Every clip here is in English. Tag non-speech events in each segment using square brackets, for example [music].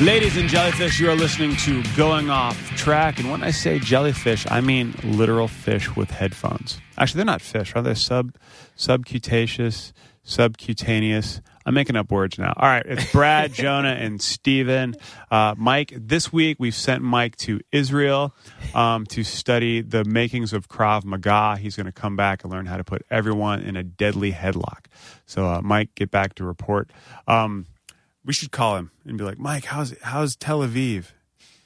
Ladies and jellyfish, you are listening to Going Off Track. And when I say jellyfish, I mean literal fish with headphones. Actually, they're not fish, are they? Sub, subcutaneous, subcutaneous. I'm making up words now. All right, it's Brad, [laughs] Jonah, and Steven. Uh, Mike, this week we've sent Mike to Israel um, to study the makings of Krav Maga. He's going to come back and learn how to put everyone in a deadly headlock. So, uh, Mike, get back to report. Um, we should call him and be like, Mike, how's how's Tel Aviv?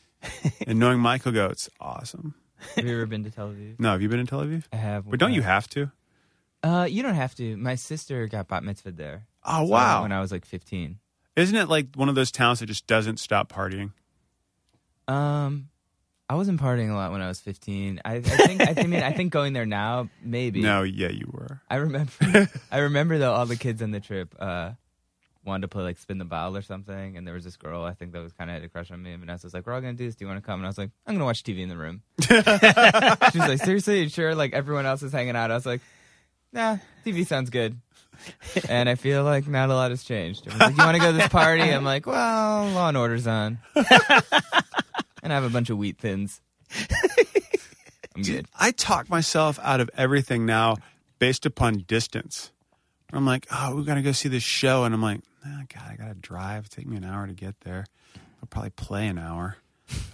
[laughs] and knowing Mike will go, it's awesome. Have you ever been to Tel Aviv? No, have you been in Tel Aviv? I have. But don't you have to? Uh, you don't have to. My sister got bat mitzvah there. Oh So, wow! When I was like 15. Isn't it like one of those towns that just doesn't stop partying? Um, I wasn't partying a lot when I was 15. I, I think. I, think- I mean, I think going there now, maybe. [laughs] No, yeah, you were. I remember. I remember though all the kids on the trip uh, wanted to play like spin the bottle or something, and there was this girl I think that was kind of had a crush on me. And Vanessa was like, "We're all gonna do this. Do you want to come?" And I was like, "I'm gonna watch TV in the room." [laughs] she was like, "Seriously? You sure?" Like everyone else is hanging out. I was like, "Nah, TV sounds good." and I feel like not a lot has changed. Everyone's like, "You want to go to this party?" I'm like, "Well, Law and Order's on," [laughs] and I have a bunch of wheat thins. I'm good. I talk myself out of everything now based upon distance. I'm like, oh, we got to go see this show, and I'm like, oh, God, I got to drive. Take me an hour to get there. I'll probably play an hour.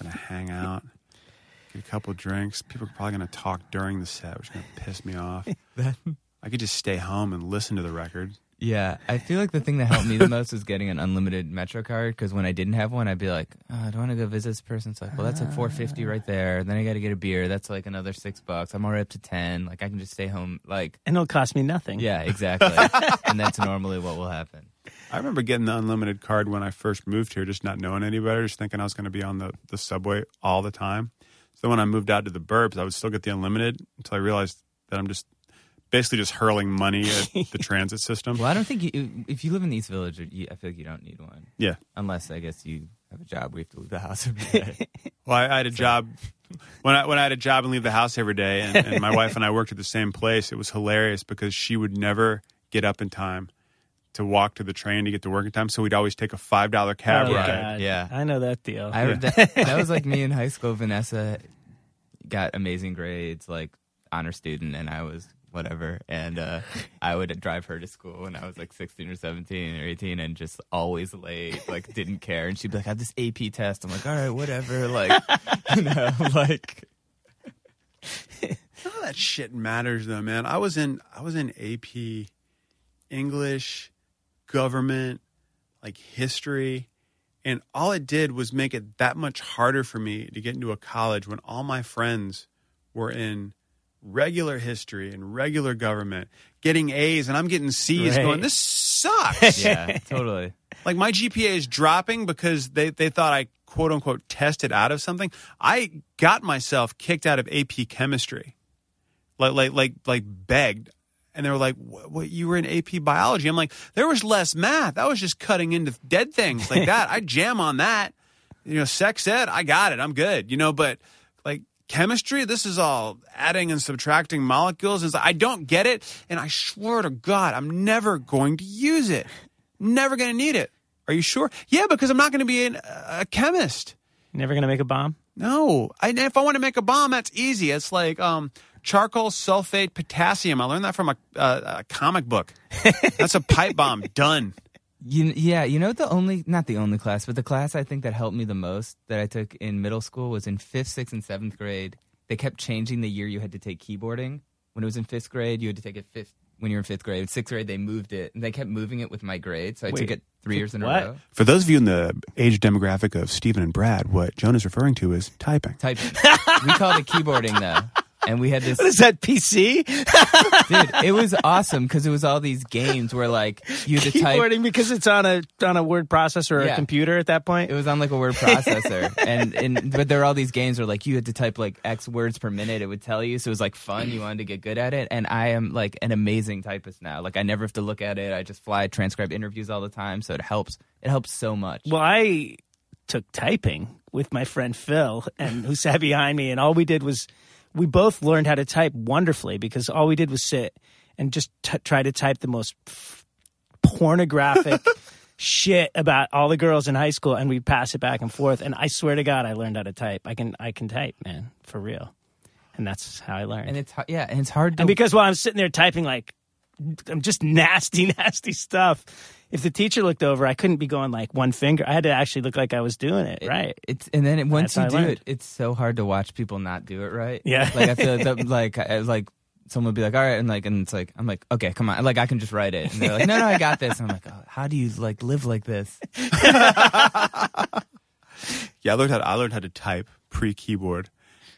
Gonna hang out, [laughs] get a couple drinks. People are probably gonna talk during the set, which is gonna piss me off. [laughs] I could just stay home and listen to the record. Yeah, I feel like the thing that helped me the most was getting an unlimited Metro card because when I didn't have one, I'd be like, oh, I don't want to go visit this person. It's like, well, that's like four fifty right there. Then I got to get a beer. That's like another six bucks. I'm already up to ten. Like I can just stay home. Like, and it'll cost me nothing. yeah, exactly. [laughs] and that's normally what will happen. I remember getting the unlimited card when I first moved here, just not knowing any better, just thinking I was going to be on the, the subway all the time. So when I moved out to the burbs, I would still get the unlimited until I realized that I'm just basically just hurling money at the [laughs] transit system. Well, I don't think you, if you live in the East Village, you, I feel like you don't need one. Yeah. Unless I guess you have a job where you have to leave the house every day. [laughs] Well, I, I had a job when I when I had a job and leave the house every day, and, and my wife and I worked at the same place. It was hilarious because she would never get up in time to walk to the train to get to work in time. So we'd always take a five dollar cab Oh, ride. God. Yeah. I know that deal. I, that, that was like [laughs] me in high school. Vanessa got amazing grades, like honor student, and I was whatever. And uh, I would drive her to school when I was like 16 or 17 or 18 and just always late, like didn't care. And she'd be like, I have this AP test. I'm like, all right, whatever. Like, [laughs] you know, [laughs] like, None of that shit matters though, man. I was in I was in AP English, government, like history, and all it did was make it that much harder for me to get into a college when all my friends were in regular history and regular government, getting A's and I'm getting C's Right. going, this sucks. [laughs] yeah, totally. like my GPA is dropping because they, they thought I quote unquote tested out of something. I got myself kicked out of AP chemistry, like like like like begged, and they were like, "What? what you were in AP biology?" I'm like, "There was less math. I was just cutting into dead things like that. I jam on that. You know, sex ed, I got it. I'm good. You know, but like." Chemistry, this is all adding and subtracting molecules. And I don't get it. And I swear to God, I'm never going to use it. Never going to need it. Are you sure? Yeah, because I'm not going to be an, a chemist. Never gonna make a bomb. No, I, if I want to make a bomb, that's easy. It's like um, charcoal sulfate potassium. I learned that from a, a, a comic book. That's a pipe bomb. [laughs] Done. You, yeah, you know the only not the only class, but the class I think that helped me the most that I took in middle school was in fifth, sixth, and seventh grade. They kept changing the year you had to take keyboarding. When it was in fifth grade, you had to take it fifth. When you were in fifth grade, sixth grade they moved it, and they kept moving it with my grade. So I took it three years in what? a row. For those of you in the age demographic of Stephen and Brad, what Jonah is referring to is typing. Typing. we called it keyboarding though, [laughs] and we had this. What is that PC? [laughs] Dude, it was awesome because it was all these games where like you had to type. Keyboarding because it's on a on a word processor or Yeah. a computer at that point. It was on like a word processor, and and but there were all these games where like you had to type like X words per minute. It would tell you, so it was like fun. You wanted to get good at it, and I am like an amazing typist now. Like I never have to look at it. I just fly transcribe interviews all the time, so it helps. It helps so much. Well, I took typing with my friend Phil, and who sat behind me, and all we did was we both learned how to type wonderfully because all we did was sit and just t- try to type the most f- pornographic [laughs] shit about all the girls in high school, and we'd pass it back and forth. And I swear to God, I learned how to type. I can I can type, man, for real. And that's how I learned. and it's yeah, and it's hard to And because while I'm sitting there typing like I'm just [laughs] nasty, nasty stuff. If the teacher looked over, I couldn't be going like one finger. I had to actually look like I was doing it, right. It's and then it, once That's you do it, it's so hard to watch people not do it right. Yeah. like I feel that, [laughs] like I, like someone would be like, all right, and like and it's like I'm like, okay, come on, like I can just write it, and they're like, no, no, I got this. And I'm like, oh, how do you like live like this? [laughs] [laughs] Yeah, I learned how to, I learned how to type pre keyboard,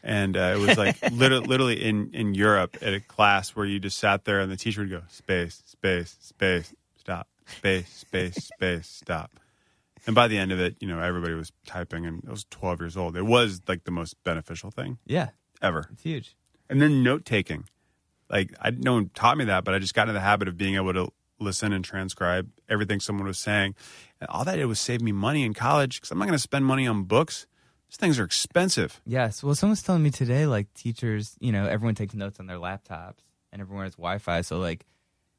and uh, it was like literally, literally in in Europe at a class where you just sat there and the teacher would go space, space, space, stop, space, space, space, stop. And by the end of it, you know, everybody was typing, and I was 12 years old. It was like the most beneficial thing Yeah, ever. it's huge. And then note taking, like I no one taught me that, but I just got into the habit of being able to listen and transcribe everything someone was saying. And all that did was save me money in college because I'm not going to spend money on books. These things are expensive. Yes. Well, someone's telling me today, like teachers, you know, everyone takes notes on their laptops and everyone has Wi Fi. So, like,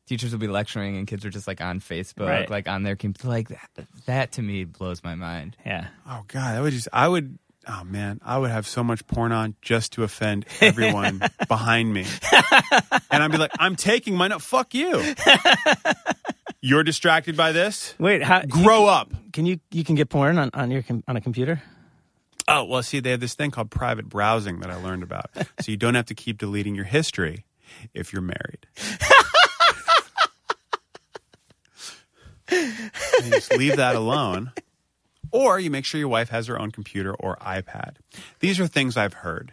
teachers will be lecturing and kids are just like on Facebook, Right. like on their computer. Like, that, that to me blows my mind. Yeah. Oh God, I would just, I would, oh man, I would have so much porn on just to offend everyone [laughs] behind me, and I'd be like, I'm taking my note. Fuck you. [laughs] You're distracted by this. Wait, how Grow up. can you you can get porn on, on your on a computer? Oh, well, see, they have this thing called private browsing that I learned about. [laughs] so you don't have to keep deleting your history if you're married. You just leave that alone. Or you make sure your wife has her own computer or iPad. These are things I've heard,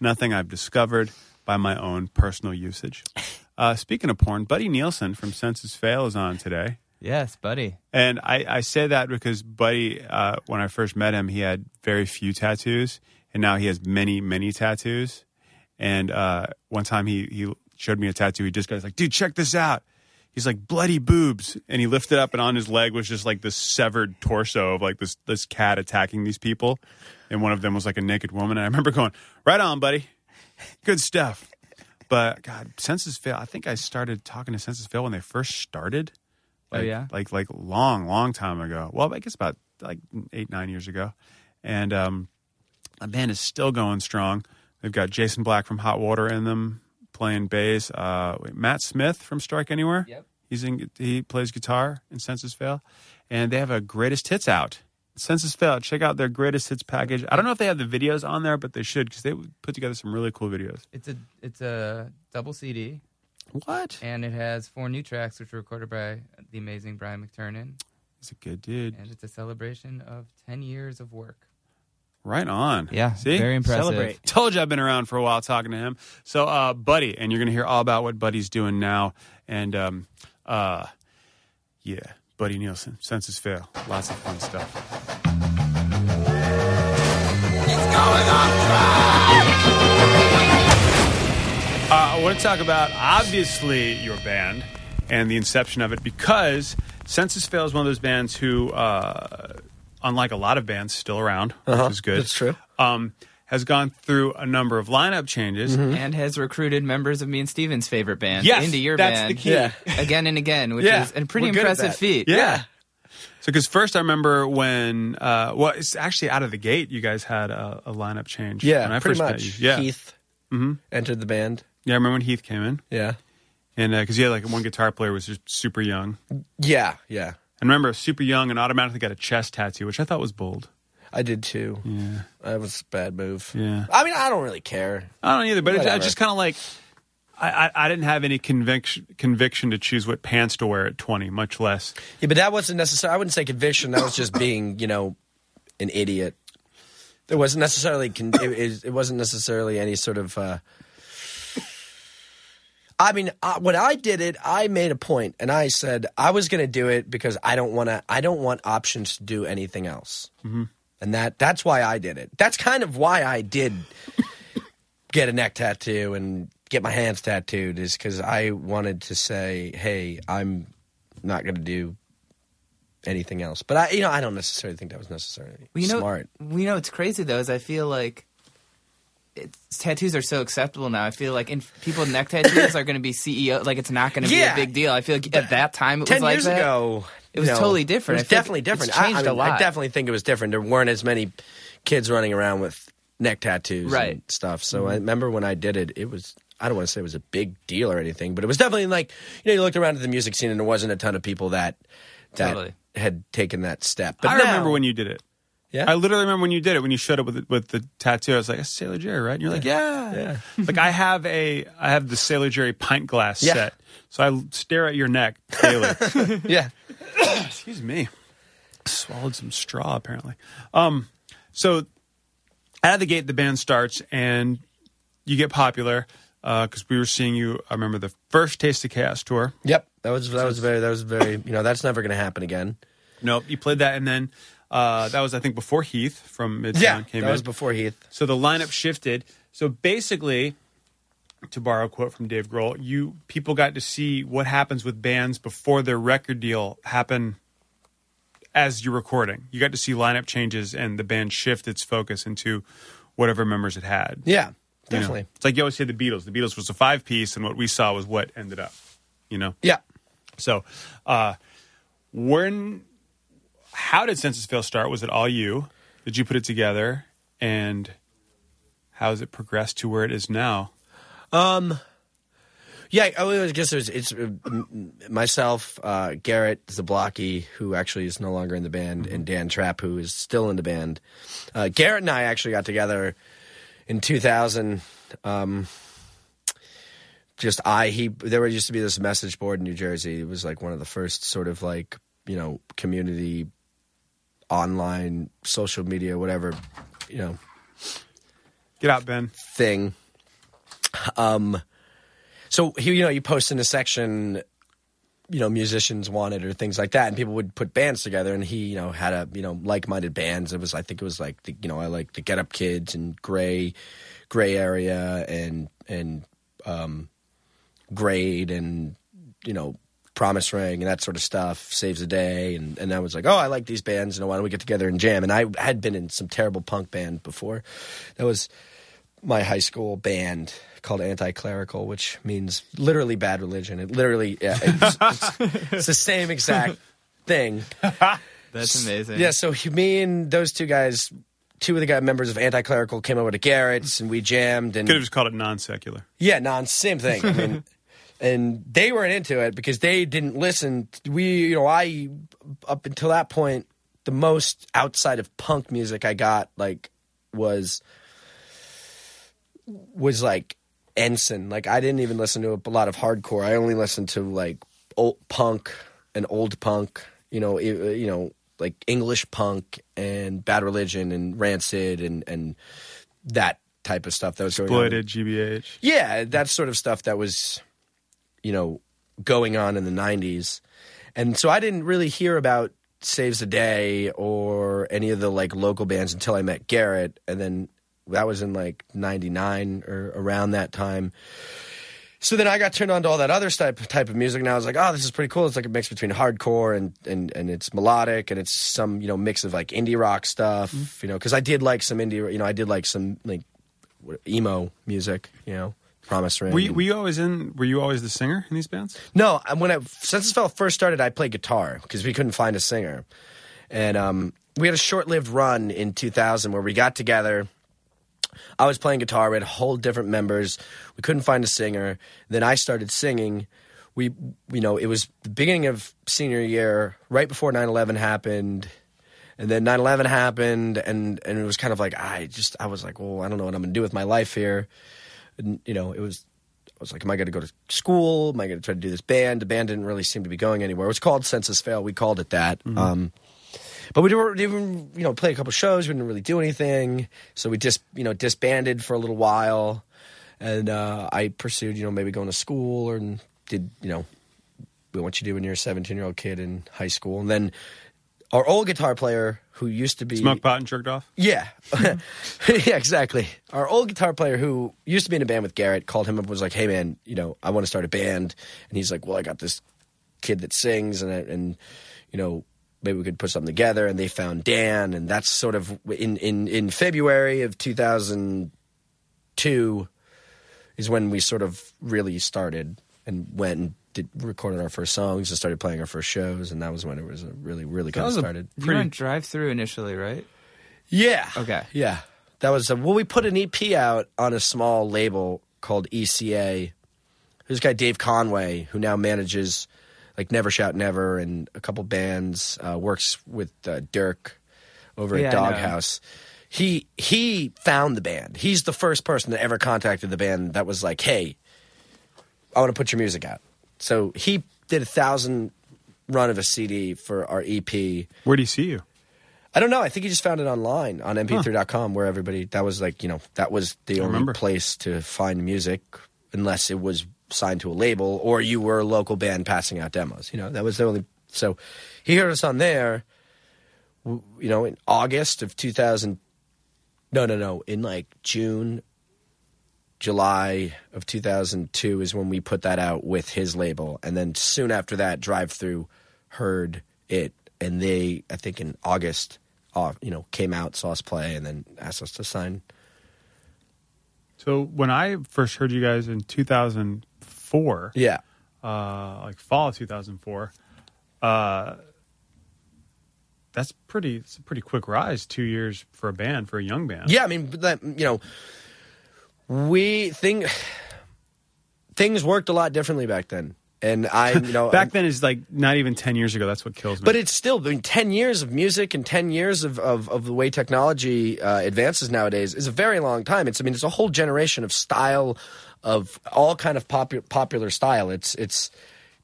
nothing I've discovered by my own personal usage. Uh, speaking of porn, Buddy Nielsen from Senses Fail is on today. Yes, buddy. And I, I say that because Buddy, uh, when I first met him, he had very few tattoos, and now he has many, many tattoos. And uh, one time he he showed me a tattoo. He just got he's like, dude, check this out. He's like bloody boobs, and he lifted up, and on his leg was just like this severed torso of like this this cat attacking these people, and one of them was like a naked woman. And I remember going, right on, buddy, good stuff. But God, Senses Fail. I think I started talking to Senses Fail when they first started. Oh, Like, yeah? like like long, long time ago. Well, I guess about like eight, nine years ago. And um, the band is still going strong. They've got Jason Black from Hot Water in them playing bass. Uh, wait, Matt Smith from Strike Anywhere. Yep. He's in. He plays guitar in Senses Fail, and they have a greatest hits out. Senses Fail. Check out their greatest hits package. I don't know if they have the videos on there, but they should because they put together some really cool videos. It's a it's a double CD, What? and it has four new tracks, which were recorded by the amazing Brian McTernan, He's a good dude. and it's a celebration of ten years of work. Right on. Yeah. See? Very impressive. Celebrate. Told you I've been around for a while talking to him. So, uh, Buddy, and you're going to hear all about what Buddy's doing now. And um, uh, yeah, Buddy Nielsen, Senses Fail. Lots of fun stuff. It's going on uh, I want to talk about, obviously, your band and the inception of it because Senses Fail is one of those bands who. Uh, unlike a lot of bands still around, which is good. Uh-huh. That's true. Um, has gone through a number of lineup changes. and has recruited members of me and Steven's favorite band Yes, into your that's band the key. Yeah. again and again, which Yeah, is a pretty we're impressive feat. Yeah. So, because first I remember when, uh, well, it's actually out of the gate, you guys had a, a lineup change. Yeah, when I pretty first much. met you. Yeah, Heath entered the band. yeah. I remember when Heath came in, Yeah. and because he had like one guitar player was just super young. Yeah, yeah. And remember, I was super young and automatically got a chest tattoo, which I thought was bold. I did too. Yeah, That was a bad move. yeah. I mean, I don't really care. I don't either, but it, I just kind of like. I, I, I didn't have any conviction conviction to choose what pants to wear at 20, much less. Yeah, but that wasn't necessary. I wouldn't say conviction. That was just being, you know, an idiot. It wasn't necessarily. Con- it, it wasn't necessarily any sort of. Uh, I mean, I, when I did it, I made a point, and I said I was going to do it because I don't want to. I don't want options to do anything else, mm-hmm. and that that's why I did it. That's kind of why I did [laughs] get a neck tattoo and get my hands tattooed is because I wanted to say, "Hey, I'm not going to do anything else." But I, you know, I don't necessarily think that was necessarily Well, you know, smart. You know, it's crazy though is I feel like tattoos are so acceptable now. I feel like in, people with neck tattoos are going to be CEO. Like it's not going to Yeah. be a big deal. I feel like at that time it Ten was like years that. ago, It was you know, totally different. It was feel definitely different. it's I- changed I, a mean, I lot. definitely think it was different. There weren't as many kids running around with neck tattoos Right. and stuff. So I mm-hmm. remember when I did it, it was. I don't want to say it was a big deal or anything, but it was definitely like you know you looked around at the music scene and there wasn't a ton of people that that Totally. had taken that step. But I now- remember when you did it. Yeah I literally remember when you did it when you showed up with the, with the tattoo. I was like, "That's Sailor Jerry, right?" And you're like, "Yeah, Yeah. like I have a I have the Sailor Jerry pint glass Yeah. set, so I stare at your neck daily. [laughs] yeah [coughs] Excuse me, swallowed some straw apparently. Um, so out of the gate, the band starts and you get popular because we were seeing you. I remember the first Taste of Chaos tour. yep that was that was very that was very you know that's never going to happen again. Nope, you played that, and then uh, that was I think before Heath from Midtown Yeah, came that in. was before Heath. So the lineup shifted. So basically, to borrow a quote from Dave Grohl, you people got to see what happens with bands before their record deal happen as you're recording. You got to see lineup changes and the band shift its focus into whatever members it had. Yeah, You know? definitely. It's like you always say the Beatles. The Beatles was a five piece, and what we saw was what ended up. You know. Yeah. So, uh, when, how did Senses Fail start? Was it all you? Did you put it together? And how has it progressed to where it is now? Um, Yeah, I guess there's it's uh, myself, uh, Garrett Zablocki, who actually is no longer in the band, and Dan Trapp, who is still in the band. Uh, Garrett and I actually got together in 2000. Um, just I he there used to be this message board in New Jersey. It was like one of the first sort of like you know community online social media whatever you know Get out, Ben. thing. Um, so he, you know, you post in a section, you know, musicians wanted or things like that, and people would put bands together. And he, you know, had a, you know, like-minded bands. It was, I think, it was like, the, you know, I like the Get Up Kids and Gray, Gray Area, and and um, Grade, and you know, Promise Ring, and that sort of stuff. Saves the Day, and and I was like, oh, I like these bands. You know, why don't we get together and jam? And I had been in some terrible punk band before. That was my high school band called Anti-Clerical, which means literally bad religion. It literally, yeah, it's, it's, it's the same exact thing. [laughs] That's amazing. Yeah, so he- me and those two guys, two of the guy members of Anti-Clerical came over to Garrett's and we jammed and Could have just called it non secular. yeah, non same thing. I mean, and they weren't into it because they didn't listen. We, you know, I up until that point, the most outside of punk music I got like was was like Ensign. Like I didn't even listen to a lot of hardcore. I only listened to like old punk and old punk. You know, i- you know, like English punk and Bad Religion and Rancid and and that type of stuff that was going on. Exploited, GBH. Yeah, that sort of stuff that was, you know, going on in the 90s. And so I didn't really hear about Saves the Day or any of the like local bands until I met Garrett. And then that was in like 99 or around that time. so then I got turned on to all that other type type of music, and I was like, oh, this is pretty cool. It's like a mix between hardcore and and and it's melodic, and it's some you know mix of like indie rock stuff, Mm-hmm. you know, because I did like some indie, you know, I did like some like emo music, you know, Promise Ring. Were you, were you always in? Were you always the singer in these bands? No, when I Senses Fail first started, I played guitar because we couldn't find a singer, and um, we had a short-lived run in 2000 where we got together. I was playing guitar. We had whole different members. We couldn't find a singer. Then I started singing. We, you know, it was the beginning of senior year, right before 9/11 happened. And then 9/11 happened, and and it was kind of like I just I was like, well, I don't know what I'm gonna do with my life here. You know, it was I was like, am I going to go to school? Am I going to try to do this band? The band didn't really seem to be going anywhere. It was called Senses Fail. We called it that. Um, but we didn't even, you know, play a couple shows. We didn't really do anything. So we just, you know, disbanded for a little while. And uh, I pursued, you know, maybe going to school or did, you know, what you do when you're a 17 year old kid in high school. And then our old guitar player who used to be Smoke pot and jerked off. yeah. [laughs] yeah, exactly. Our old guitar player who used to be in a band with Garrett called him up and was like, hey, man, you know, I want to start a band. And he's like, well, I got this kid that sings and, I- and you know, maybe we could put something together. And they found Dan. And that's sort of in, in, in February of 2002 is when we sort of really started and went and did, recorded our first songs and started playing our first shows. And that was when it was a really, really kind of was a started. You were Drive-Thru initially, right? Yeah. Okay. Yeah. That was, a, well, we put an EP out on a small label called ECA. There's this guy, Dave Conway, who now manages like Never Shout Never and a couple bands, uh, works with uh, Dirk over Yeah, at I know. Doghouse. He he found the band. He's the first person that ever contacted the band that was like, "Hey, I want to put your music out." So he did a thousand run of a CD for our EP. Where do you see you? I don't know. I think he just found it online on mp3.com where everybody that was like, you know, that was the only place to find music unless it was signed to a label or you were a local band passing out demos. You know, that was the only so he heard us on there you know, in August of 2000 No, no, no, in like June July of 2002 is when we put that out with his label and then soon after that Drive-Thru heard it and they i think in august uh, you know came out saw us play and then asked us to sign So when I first heard you guys in 2004, yeah uh, like fall of 2004, uh, that's pretty. It's a pretty quick rise. Two years for a band, for a young band. yeah i mean that you know we think things worked a lot differently back then and i you know [laughs] Back then is like not even 10 years ago. That's what kills me. But it's still, I mean, 10 years of music and 10 years of, of, of the way technology uh, advances nowadays is a very long time. It's, I mean, it's a whole generation of style, of all kind of popu- popular style. It's, it's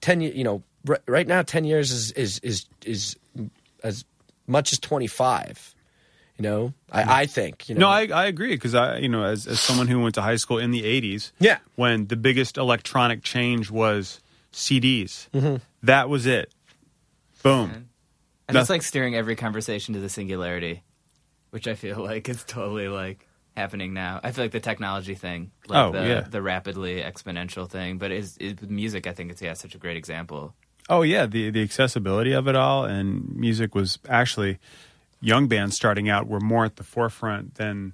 10, ye- you know, r- right now, 10 years is, is, is, is as much as 25. You know, I, I think, you know. no, I, I agree because I, you know, as, as someone who went to high school in the 80s, Yeah. when the biggest electronic change was CDs, Mm-hmm. that was it. Boom. And No. it's like steering every conversation to the singularity, which I feel [laughs] like is totally like happening now. I feel like the technology thing, like Oh, the, yeah. the rapidly exponential thing, but is, is music. I think it's yeah, such a great example. Oh yeah, the the accessibility of it all and music was actually young bands starting out were more at the forefront than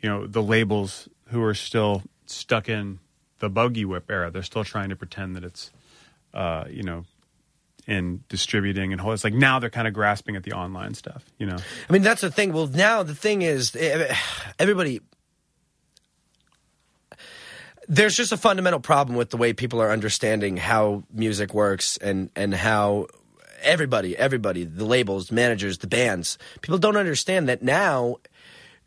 you know the labels who are still stuck in the buggy whip era. They're still trying to pretend that it's uh, you know in distributing and whole. It's like now they're kind of grasping at the online stuff. You know, I mean, that's the thing. Well, now the thing is, everybody. There's just a fundamental problem with the way people are understanding how music works and, and how everybody, everybody, the labels, managers, the bands, people don't understand that now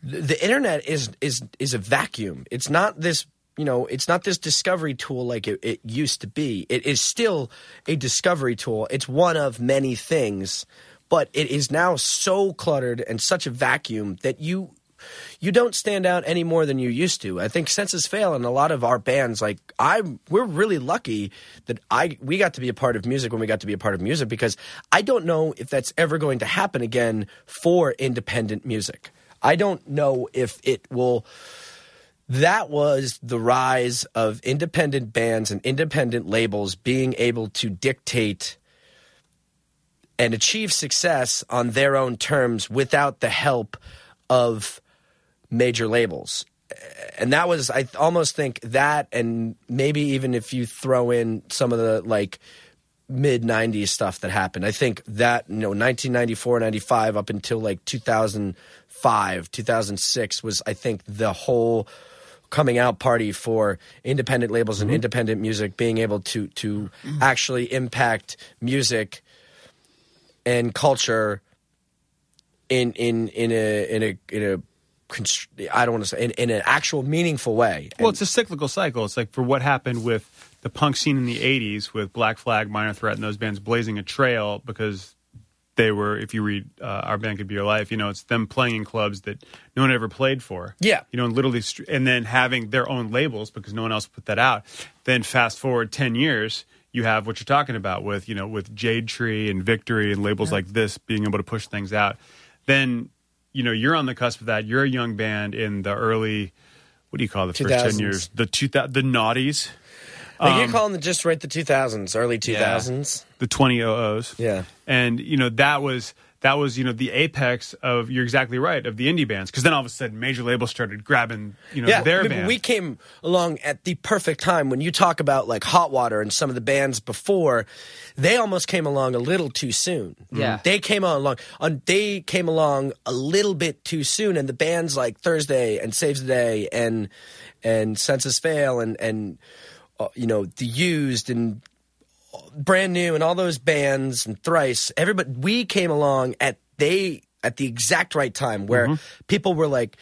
the, internet is is is a vacuum. It's not this you know it's not this discovery tool like it, it used to be. It is still a discovery tool. It's one of many things, but it is now so cluttered and such a vacuum that you you don't stand out any more than you used to. I think senses Fail and a lot of our bands, like I, we're really lucky that I we got to be a part of music when we got to be a part of music because I don't know if that's ever going to happen again for independent music. I don't know if it will that was the rise of independent bands and independent labels being able to dictate and achieve success on their own terms without the help of major labels. And that was, I almost think that, and maybe even if you throw in some of the like mid 90s stuff that happened, I think that, you know, 1994, 95 up until like 2005, 2006 was, I think, the whole coming out party for independent labels and mm-hmm. independent music being able to to mm-hmm. actually impact music and culture in in in a in a in a constr- I don't want to say in, in an actual meaningful way. Well, it's a cyclical cycle. It's like for what happened with the punk scene in the 80s with Black Flag, Minor Threat, and those bands blazing a trail because they were, if you read uh, Our Band Could Be Your Life, you know, it's them playing in clubs that no one ever played for. Yeah. You know, and literally, and then having their own labels because no one else put that out. Then fast forward 10 years, you have what you're talking about with, you know, with Jade Tree and Victory and labels like this being able to push things out. Then, you know, you're on the cusp of that. You're a young band in the early, what do you call the first 10 years? The two, the naughties, like you're um, calling it just right the 2000s, early 2000s. the 2000s. Yeah. and you know that was that was you know the apex of you're exactly right of the indie bands because then all of a sudden major labels started grabbing you know Yeah, their I mean, band. we came along at the perfect time when you talk about like Hot Water and some of the bands before, they almost came along a little too soon. Yeah. they came along, on they came along a little bit too soon, and the bands like Thursday and Saves the Day and and Senses Fail and and uh, you know the Used and brand new and all those bands and thrice everybody we came along at they at the exact right time where mm-hmm. people were like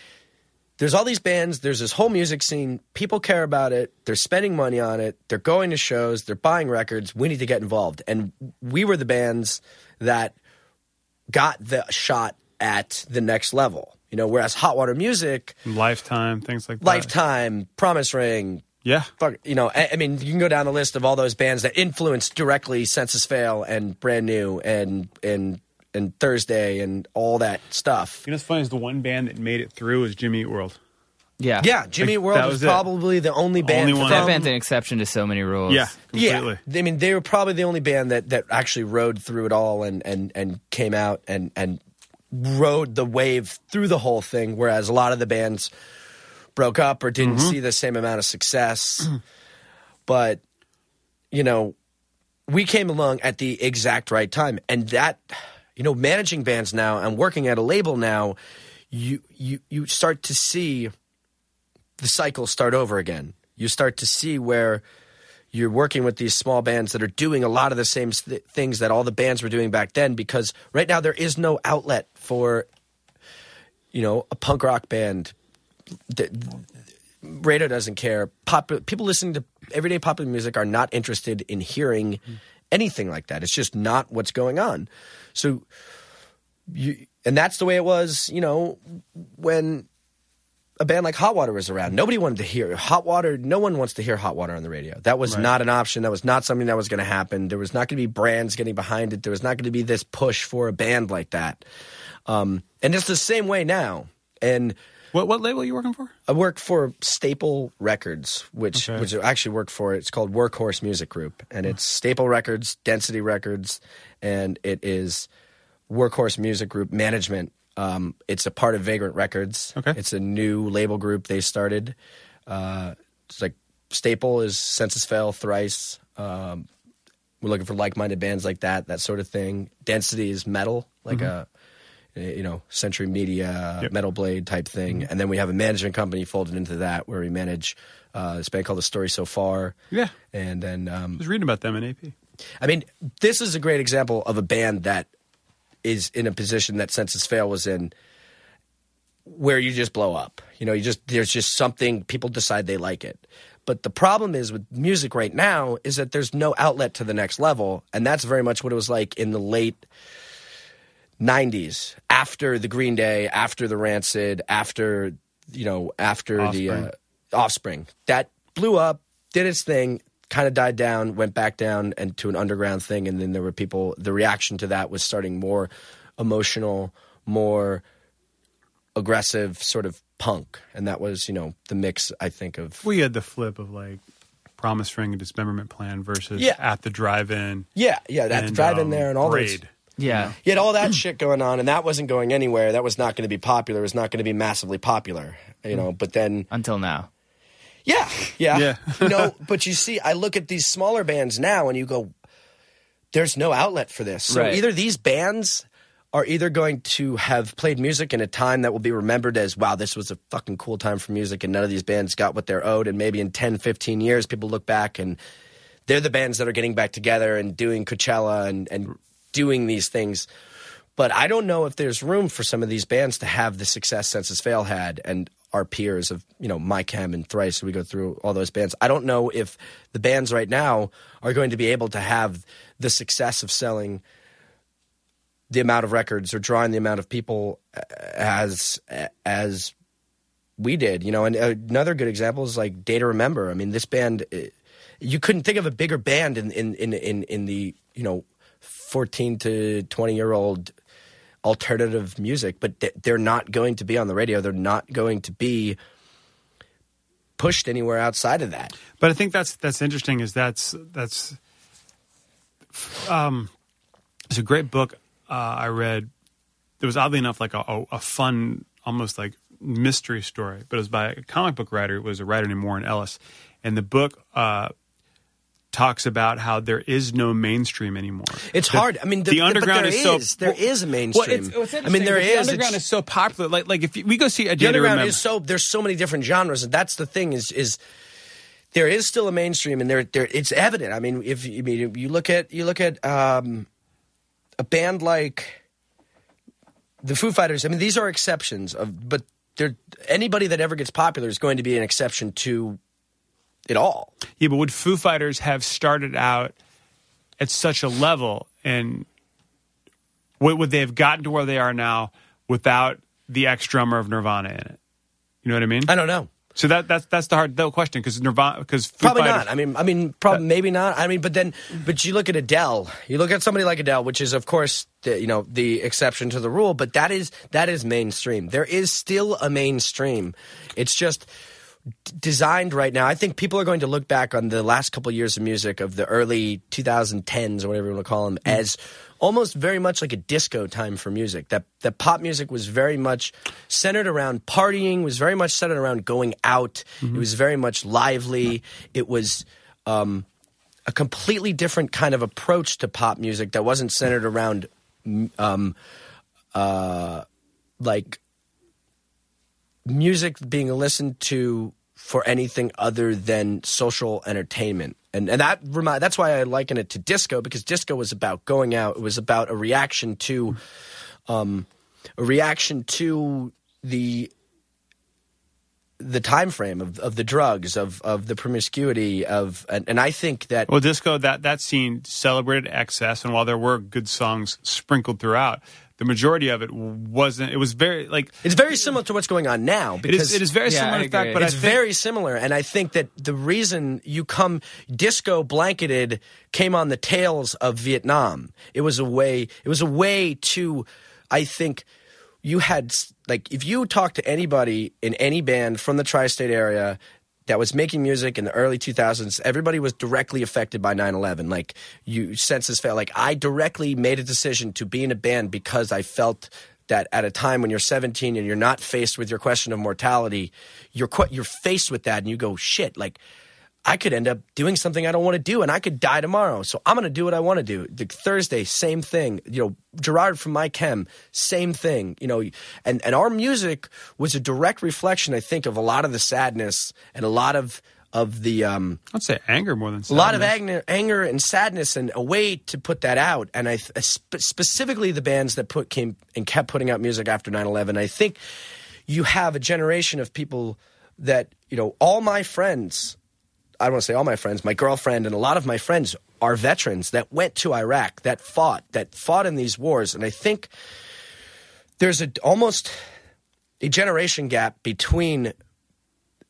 there's all these bands there's this whole music scene people care about it they're spending money on it they're going to shows they're buying records we need to get involved. And we were the bands that got the shot at the next level. You know whereas hot water music lifetime things like that. lifetime promise ring yeah fuck, you know, I, I mean, you can go down the list of all those bands that influenced directly Senses Fail and Brand New and and and Thursday and all that stuff. you know what's funny is the one band that made it through was Jimmy Eat World Yeah. Yeah, Jimmy Like, World that was, was probably the only band. Only one. That band's an exception to so many rules. yeah completely yeah, I mean, they were probably the only band that that actually rode through it all and and and came out and and rode the wave through the whole thing. Whereas a lot of the bands broke up or didn't mm-hmm. see the same amount of success. but you know, we came along at the exact right time, and that you know, managing bands now and working at a label now, you you you start to see the cycle start over again. You start to see where you're working with these small bands that are doing a lot of the same th- things that all the bands were doing back then because right now there is no outlet for you know a punk rock band that radio doesn't care Pop- people listening to everyday popular music are not interested in hearing anything like that it's just not what's going on so you and that's the way it was you know when a band like Hot Water was around. Nobody wanted to hear Hot Water. No one wants to hear Hot Water on the radio. That was not an option. That was not something that was going to happen. There was not going to be brands getting behind it. There was not going to be this push for a band like that. Um, and it's the same way now. And what what label are you working for I work for Staple Records, which Okay. which I actually work for. It's called Workhorse Music Group, and it's Staple Records, Density Records, and it is Workhorse Music Group management. Um, it's a part of Vagrant Records. Okay. it's a new label group they started. Uh, it's like Staple is Senses Fail, Thrice. Um, we're looking for like-minded bands like that, that sort of thing. Density is metal, like a you know Century Media, Yep. Metal Blade type thing, and then we have a management company folded into that where we manage uh, this band called The Story So Far. Yeah. and then um, I was reading about them in AP I mean, this is a great example of a band that is in a position that Senses Fail was in, where you just blow up. You know, you just there's just something people decide they like it. But the problem is with music right now is that there's no outlet to the next level, and that's very much what it was like in the late '90s, after the Green Day, after the Rancid, after you know, after the Offspring. uh, Offspring. That blew up, did its thing, kind of died down, went back down and to an underground thing, and then there were people. The reaction to that was starting more emotional, more aggressive sort of punk, and that was you know the mix. I think of We had the flip of like Promise Ring and Dismemberment Plan versus Yeah. at the drive-in. yeah, yeah, that and, drive in um, there and all those. Raid. Yeah. You had all that shit going on, and that wasn't going anywhere. That was not going to be popular. It was not going to be massively popular, you know. But then, Until now. yeah, yeah, Yeah. you know. [laughs] But you see, I look at these smaller bands now, and you go, "There's no outlet for this." So Right. either these bands are either going to have played music in a time that will be remembered as, "Wow, this was a fucking cool time for music," and none of these bands got what they're owed, and maybe in 10, 15 years, people look back and they're the bands that are getting back together and doing Coachella and, and doing these things. But I don't know if there's room for some of these bands to have the success Senses Fail had and our peers of, you know, My Chem and Thrice. We go through all those bands. I don't know if the bands right now are going to be able to have the success of selling the amount of records or drawing the amount of people as as we did, you know. And another good example is like Day to Remember. I mean, this band, uh, you couldn't think of a bigger band in in in in, in the you know fourteen to twenty year old alternative music, but they're not going to be on the radio. They're not going to be pushed anywhere outside of that. But I think that's that's interesting. Is that's that's um, it's a great book uh, I read. It was oddly enough like a, a, a fun, almost like mystery story, but it was by a comic book writer. It was a writer named Warren Ellis, and the book uh, talks about how there is no mainstream anymore. It's The- hard. I mean, the, the underground there is so is- there well, is a well, mainstream. it's, it's I mean, there is. The underground is so popular. Like like if you, we go see a the underground Remember, is so there's so many different genres and that's the thing is is there is still a mainstream and there there it's evident i mean if you I mean you look at you look at um a band like the foo fighters i mean these are exceptions of but there anybody that ever gets popular is going to be an exception to it all Yeah, but would Foo Fighters have started out at such a level, and would, would they have gotten to where they are now without the ex drummer of Nirvana in it? You know what I mean? i don't know So that that's that's the hard the question because Nirvana because Probably Fighters, not. I mean, I mean, probably maybe not. I mean, but then, but you look at Adele. You look at somebody like Adele, which is, of course, the, you know, the exception to the rule. But that is that is mainstream. There is still a mainstream. It's just designed right now. I think people are going to look back on the last couple of years of music of the early 2010s or whatever you want to call them as almost very much like a disco time for music. That that pop music was very much centered around partying, was very much centered around going out. It was very much lively. It was um, a completely different kind of approach to pop music that wasn't centered around um, uh, like music being listened to for anything other than social entertainment. And and that remind, that's why I liken it to disco because disco was about going out. It was about a reaction to um, a reaction to the the time frame of, of the drugs of, of the promiscuity of and, and I think that Well, disco that that scene celebrated excess, and while there were good songs sprinkled throughout, the majority of it wasn't. It was very like it's very similar to what's going on now because is. It is very Yeah, similar I in fact, agree. but it's think, very similar and i think that the reason you come disco blanketed came on the tails of vietnam it was a way it was a way to i think you had like if you talk to anybody in any band from the tri-state area that was making music in the early 2000s everybody was directly affected by 9-11 like you senses fail like i directly made a decision to be in a band because i felt that at a time when you're 17 and you're not faced with your question of mortality you're you're faced with that and you go shit like I could end up doing something I don't want to do and I could die tomorrow. So I'm going to do what I want to do. The Thursday, same thing. You know, Gerard from My Chem, same thing. You know, and, and our music was a direct reflection, I think, of a lot of the sadness and a lot of, of the, um, I'd say anger more than a lot of sadness. anger, anger and sadness, and a way to put that out. And I sp- specifically the bands that put came and kept putting out music after 9-11. I think you have a generation of people that you know. All my friends, I don't want to say all my friends, my girlfriend and a lot of my friends are veterans that went to Iraq, that fought, that fought in these wars, and I think there's a almost a generation gap between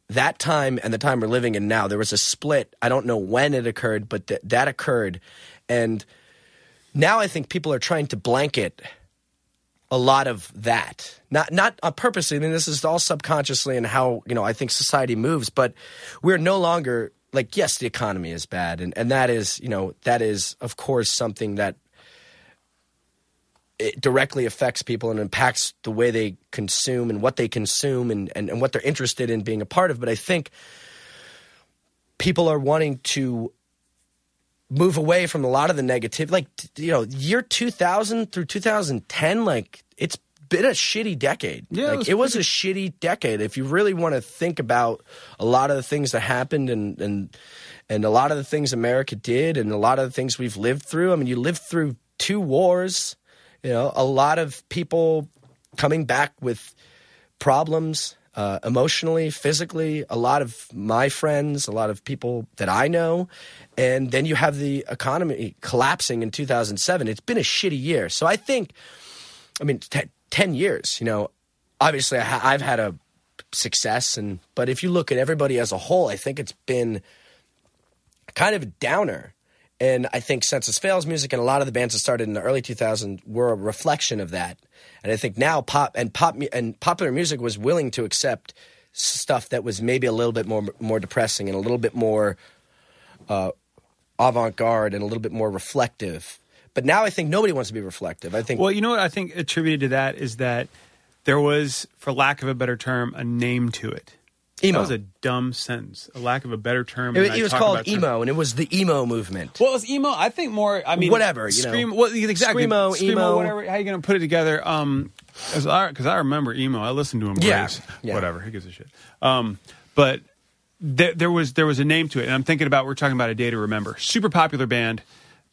that time and the time we're living in now, there was a split. I don't know when it occurred, but th- that occurred. And now I think people are trying to blanket a lot of that. Not not on purposely. I mean, this is all subconsciously and how you know I think society moves. But we're no longer like yes, the economy is bad, and and that is you know that is of course something that it directly affects people and impacts the way they consume and what they consume and, and, and what they're interested in being a part of. But I think people are wanting to move away from a lot of the negative. Like, you know, year 2000 through 2010, like, it's been a shitty decade. Yeah, it was it was a shitty decade. If you really want to think about a lot of the things that happened and, and, and a lot of the things America did and a lot of the things we've lived through, I mean, you lived through two wars, you know, a lot of people coming back with problems uh, emotionally, physically, a lot of my friends, a lot of people that I know. And then you have the economy collapsing in 2007. It's been a shitty year. So I think, I mean, 10 years, you know, obviously I I've had a success. and But if you look at everybody as a whole, I think it's been kind of a downer. And I think Senses Fail's music and a lot of the bands that started in the early 2000s were a reflection of that. And I think now pop and pop and popular music was willing to accept stuff that was maybe a little bit more more depressing and a little bit more uh, avant-garde and a little bit more reflective. But now I think nobody wants to be reflective. I think Well, you know what I think attributed to that is that there was, for lack of a better term, a name to it. emo. That was a dumb sentence. A lack of a better term. it, it was called about term- emo, and it was the emo movement. Well, it was emo. I think more. I mean, Whatever, you know. scream. Well, exactly. Screamo, Screamo, emo. whatever. How are you going to put it together? Um, because I, 'cause I remember emo. I listened to him. Yeah, yeah. Whatever. Who gives a shit? Um, but there, there was there was a name to it, and I'm thinking about we're talking about a day to remember. Super popular band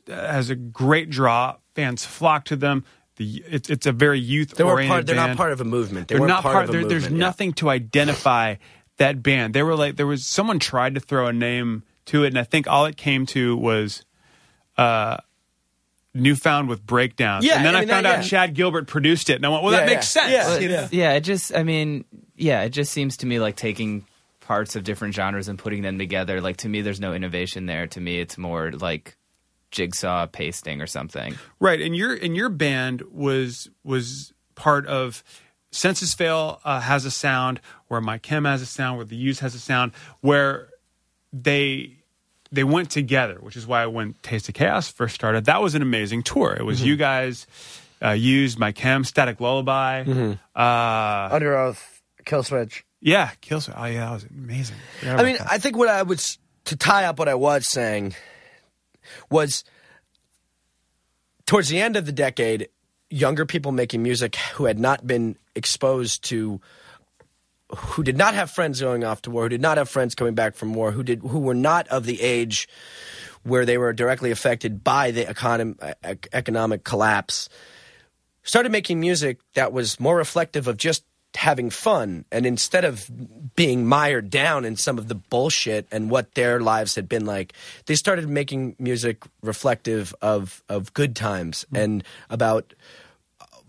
has a great draw. Fans flock to them. The it's it's a very youth they oriented part, They're not part of a movement. They They're weren't part, part. of a movement. there's yeah. nothing to identify that band. They were like there was someone tried to throw a name to it, and I think all it came to was uh, New Found with breakdowns. Yeah, and then I I, mean, found that- out yeah. Chad Gilbert produced it, and I went, "Well, Yeah, that makes yeah. sense." Yeah, you yeah. Yeah, it just, I mean, yeah, it just seems to me like taking parts of different genres and putting them together. Like, to me, there's no innovation there. To me, it's more like jigsaw pasting or something. Right, and your and your band was was part of Senses Fail uh, has a sound, where My Chem has a sound, where the Used has a sound, where they they went together, which is why when Taste of Chaos first started, that was an amazing tour. It was you guys, uh, used My Chem, Static Lullaby, uh, Under Oath, Killswitch. yeah, Kills. Oh yeah, that was amazing. Forgot I mean, that. I think what I was to tie up what I was saying was towards the end of the decade, younger people making music who had not been exposed to who did not have friends going off to war, who did not have friends coming back from war, who did who were not of the age where they were directly affected by the econom- ec- economic collapse, started making music that was more reflective of just having fun and instead of being mired down in some of the bullshit and what their lives had been like they started making music reflective of of good times mm-hmm. and about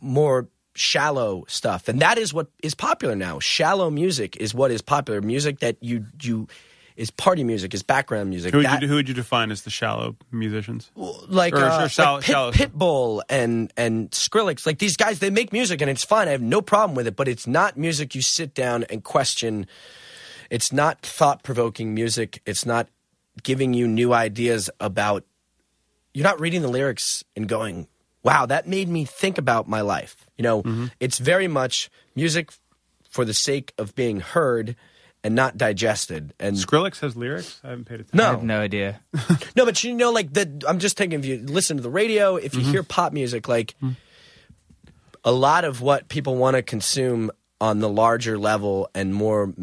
more shallow stuff. And that is what is popular now. Shallow music is what is popular. Music that you you is party music is background music who would, That- you, who would you define as the shallow musicians? like, Or- uh, or shallow- like Pit, shallow- Pitbull and and Skrillex. Like these guys, they make music and it's fine. I have no problem with it, but it's not music you sit down and question. It's not thought provoking music. It's not giving you new ideas about. You're not reading the lyrics and going, "Wow, that made me think about my life." You know, Mm-hmm. it's very much music for the sake of being heard and not digested. And Skrillex has lyrics. I haven't paid attention. no, I have no idea. [laughs] no, but you know, like the I'm just thinking if you listen to the radio, if you hear pop music, like a lot of what people want to consume on the larger level and more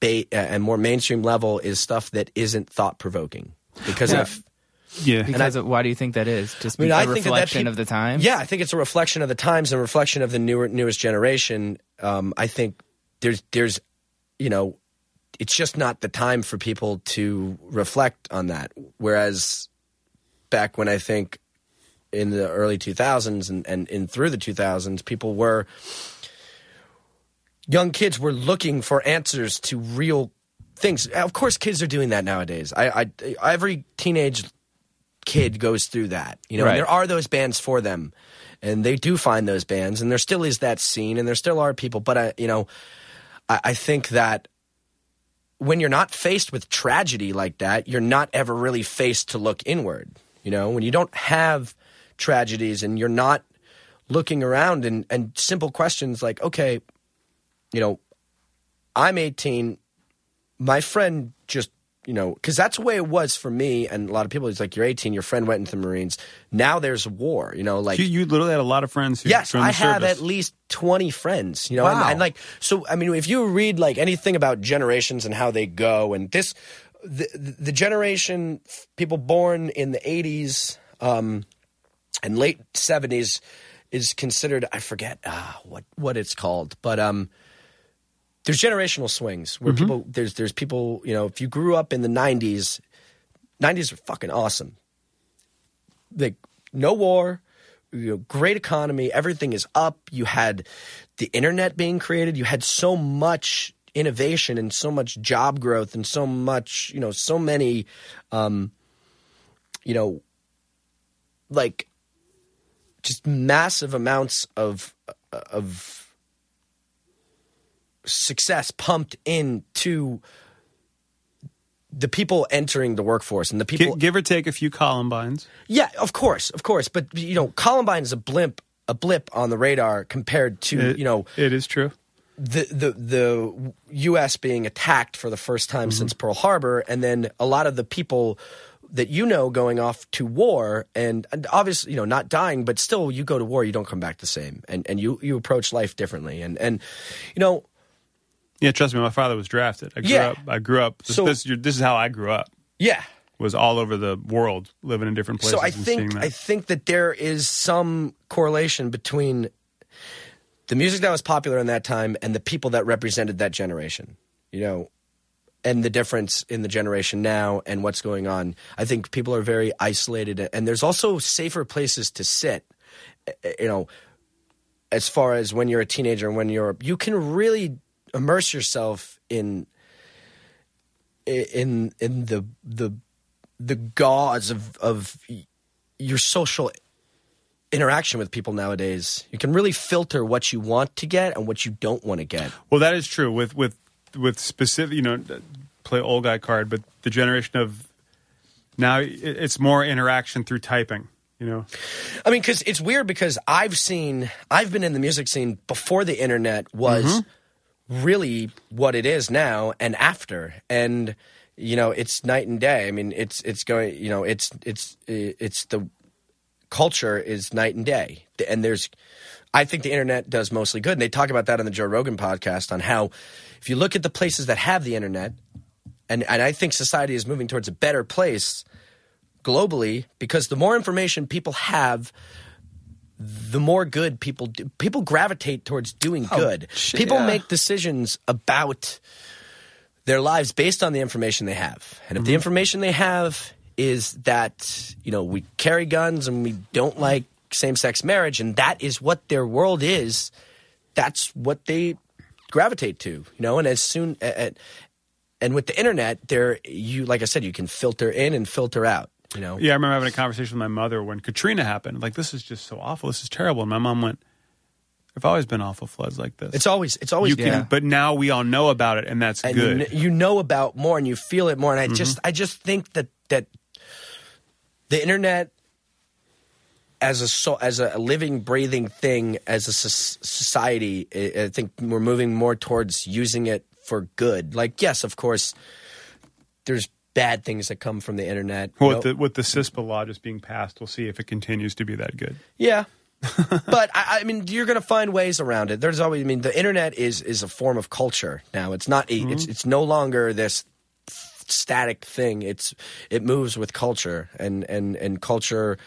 ba- uh, and more mainstream level is stuff that isn't thought provoking because Yeah. of. Yeah, Because of, why do you think that is? Just I mean, a I think that that reflection of the time. Yeah, I think it's a reflection of the times and a reflection of the newer newest generation. Um, I think there's there's you know it's just not the time for people to reflect on that. Whereas back when I think in the early 2000s and, and in through the 2000s, people were young kids were looking for answers to real things. Of course, kids are doing that nowadays. I, I every teenage kid goes through that. You know, Right. and there are those bands for them, and they do find those bands, and there still is that scene, and there still are people. But I, you know, I, I think that when you're not faced with tragedy like that, you're not ever really faced to look inward. You know, when you don't have tragedies and you're not looking around and, and simple questions like, okay, you know, I'm 18, my friend just, you know, because that's the way it was for me and a lot of people. It's like, you're 18, your friend went into the Marines. Now there's war, you know, like. You, you literally had a lot of friends who Yes, I have service. at least 20 friends, you know, and, Wow. and like, so, I mean, if you read like anything about generations and how they go, and this, the, the generation, people born in the 80s um, and late 70s is considered, I forget uh, what, what it's called, but um, there's generational swings where people, there's, there's people, you know, if you grew up in the 90s, 90s are fucking awesome like no war, you know, great economy, everything is up. You had the internet being created. You had so much innovation and so much job growth and so much, you know, so many, um, you know, like just massive amounts of of success pumped into the people entering the workforce and the people give or take a few Columbines. yeah, of course, of course. But you know, Columbine is a blimp, a blip on the radar compared to It- you know it is true. the the the U.S. being attacked for the first time Mm-hmm. since Pearl Harbor, and then a lot of the people that you know going off to war, and, and obviously you know not dying, but still you go to war, you don't come back the same, and and you you approach life differently, and and you know Yeah, trust me, my father was drafted. I grew Yeah. up. I grew up. This, So- this, this is how I grew up. yeah. Was all over the world, living in different places. so I think that. I think that there is some correlation between the music that was popular in that time and the people that represented that generation. You know, and the difference in the generation now and what's going on. I think people are very isolated, and there's also safer places to sit. eh, You know, as far as when you're a teenager and when you're, you can really immerse yourself in in in the the the gauze of of your social interaction with people nowadays. You can really filter what you want to get and what you don't want to get. Well, that is true with with with specific. You know, play old guy card, but the generation of now it's more interaction through typing. You know, I mean, because it's weird because I've seen, I've been in the music scene before the internet was mm-hmm. Really what it is now and after. And, you know, it's night and day. I mean, it's, it's going, you know, it's, it's, it's the culture is night and day. And there's, I think the internet does mostly good. And they talk about that on the Joe Rogan podcast on how if you look at the places that have the internet, and, and I think society is moving towards a better place globally because the more information people have, the more good people do. People gravitate towards doing oh, good. shit, people yeah. make decisions about their lives based on the information they have. And if the mm-hmm. information they have is that, you know, we carry guns and we don't like same sex marriage, and that is what their world is, that's what they gravitate to, you know, and as soon at, and with the internet, there you like I said, you can filter in and filter out. You know, yeah. I remember having a conversation with my mother when Katrina happened. Like, this is just so awful. This is terrible. And my mom went, "There've always been awful floods like this. it's always it's always you can, yeah. but now we all know about it, and that's and good. You, kn- you know about more and you feel it more. And I mm-hmm. just I just think that that the internet as a so, as a living breathing thing as a society, I think we're moving more towards using it for good. Like yes, of course, there's bad things that come from the internet. Well, with the with the CISPA law just being passed, we'll see if it continues to be that good. Yeah. [laughs] but I, I mean, you're going to find ways around it. There's always, I mean, the internet is is a form of culture now. It's not, a, it's mm-hmm. it's no longer this static thing. It's it moves with culture, and and and culture,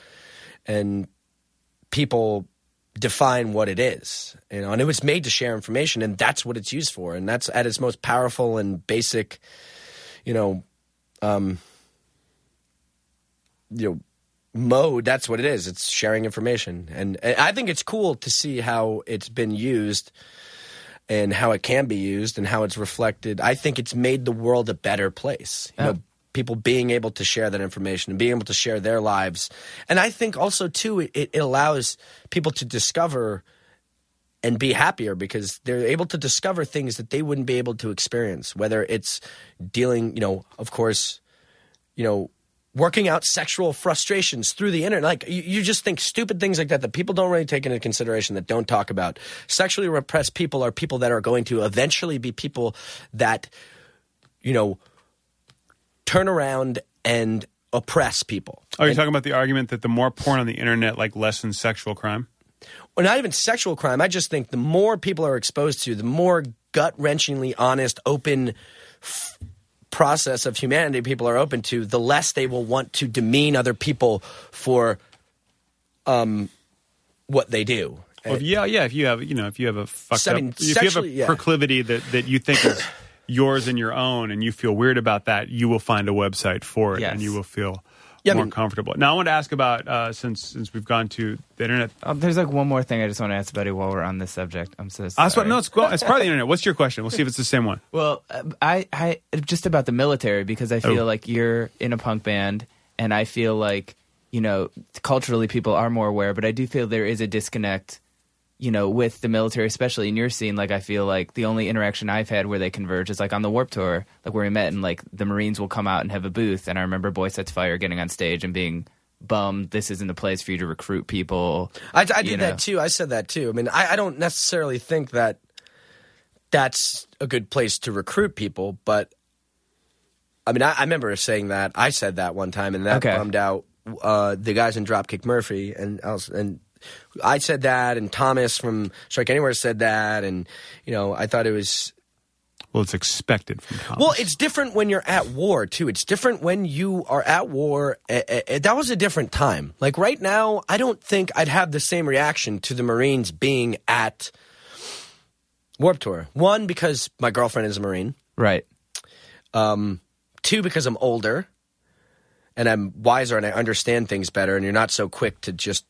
and people define what it is. You know, and it was made to share information, and that's what it's used for, and that's at its most powerful and basic. You know, um, you know mode that's what it is. It's sharing information. And, and i think it's cool to see how it's been used and how it can be used and how it's reflected. I think it's made the world a better place. You know people being able to share that information and being able to share their lives. And I think also too it, it allows people to discover and be happier because they're able to discover things that they wouldn't be able to experience whether it's dealing, you know, of course, you know, working out sexual frustrations through the internet. Like you, you, just think stupid things like that that people don't really take into consideration that don't talk about. Sexually repressed people are people that are going to eventually be people that, you know, turn around and oppress people. Oh, are you And- talking about the argument that the more porn on the internet like lessens sexual crime? Or not even sexual crime. I just think the more people are exposed to, the more gut wrenchingly honest, open f- process of humanity people are open to, the less they will want to demean other people for um, what they do. Well, yeah, yeah. If you have, you know, if you have a fucked I up, mean, if you have a yeah. proclivity that that you think is [coughs] yours and your own, and you feel weird about that, you will find a website for it, Yes. and you will feel Yeah, I more mean- comfortable. Now, I want to ask about uh, since since we've gone to the internet. Oh, there's like one more thing I just want to ask Buddy while we're on this subject. I'm so sorry. That's what. No, it's cool. It's part of the internet. What's your question? We'll see if it's the same one. Well, uh, I, I just about the military because I feel Oh. like you're in a punk band, and I feel like you know culturally people are more aware, but I do feel there is a disconnect, you know, with the military, especially in your scene. Like I feel like the only interaction I've had where they converge is like on the Warp Tour, like where we met, and like the Marines will come out and have a booth, and I remember Boy Sets Fire getting on stage and being bummed this isn't the place for you to recruit people. I, I did know. that too. I said that too. I mean, I, I don't necessarily think that that's a good place to recruit people, but I mean, I, I remember saying that. I said that one time, and that Okay. bummed out uh, the guys in Dropkick Murphy, and else, and I said that, and Thomas from Strike Anywhere said that, and you know, I thought it was Well, it's expected from Thomas. well, it's different when you're at war too. It's different when you are at war. Eh, eh, eh, that was a different time. Like right now, I don't think I'd have the same reaction to the Marines being at Warp Tour. One because my girlfriend is a Marine. Right. Um, Two because I'm older and I'm wiser and I understand things better. And you're not so quick to just.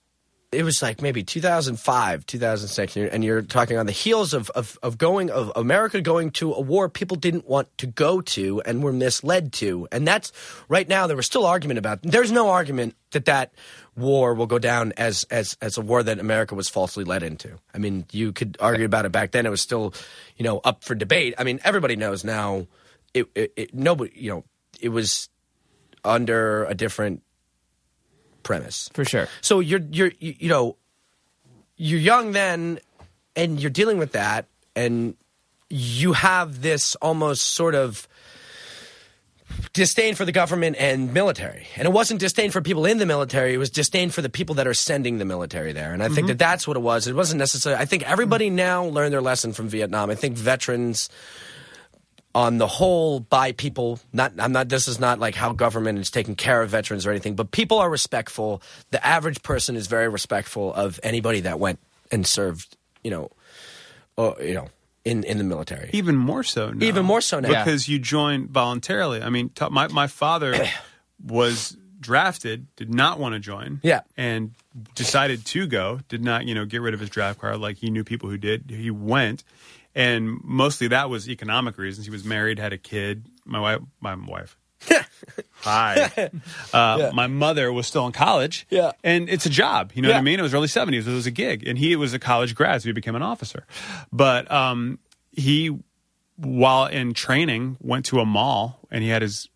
It was like maybe 2005, 2006, and you're- talking on the heels of, of, of going of America going to a war people didn't want to go to and were misled to, and that's right now. There was still argument about. There's no argument that that war will go down as as as a war that America was falsely led into. I mean, you could argue about it back then. It was still, you know, up for debate. I mean, everybody knows now. It, it, it nobody, you know, it was under a different premise. For sure. So you're you're you, you know you're young then, and you're dealing with that, and you have this almost sort of disdain for the government and military. And it wasn't disdain for people in the military, it was disdain for the people that are sending the military there. And I think mm-hmm. that that's what it was. It wasn't necessarily, I think everybody now learned their lesson from Vietnam. I think veterans on the whole by people not i'm not this is not like how government is taking care of veterans or anything but people are respectful the average person is very respectful of anybody that went and served you know or you know in in the military even more so now. Even more so now. because you joined voluntarily. I mean, t- my my father [clears throat] was drafted, did not want to join, Yeah. and decided to go. Did not, you know, get rid of his draft card. Like he knew people who did. He went, and mostly that was economic reasons. He was married, had a kid. My wife, my wife. Hi. [laughs] Uh, My mother was still in college. Yeah. And it's a job. You know what I mean? It was early 70s. It was a gig. And he was a college grad, so he became an officer. But um, he, while in training, went to a mall and he had his,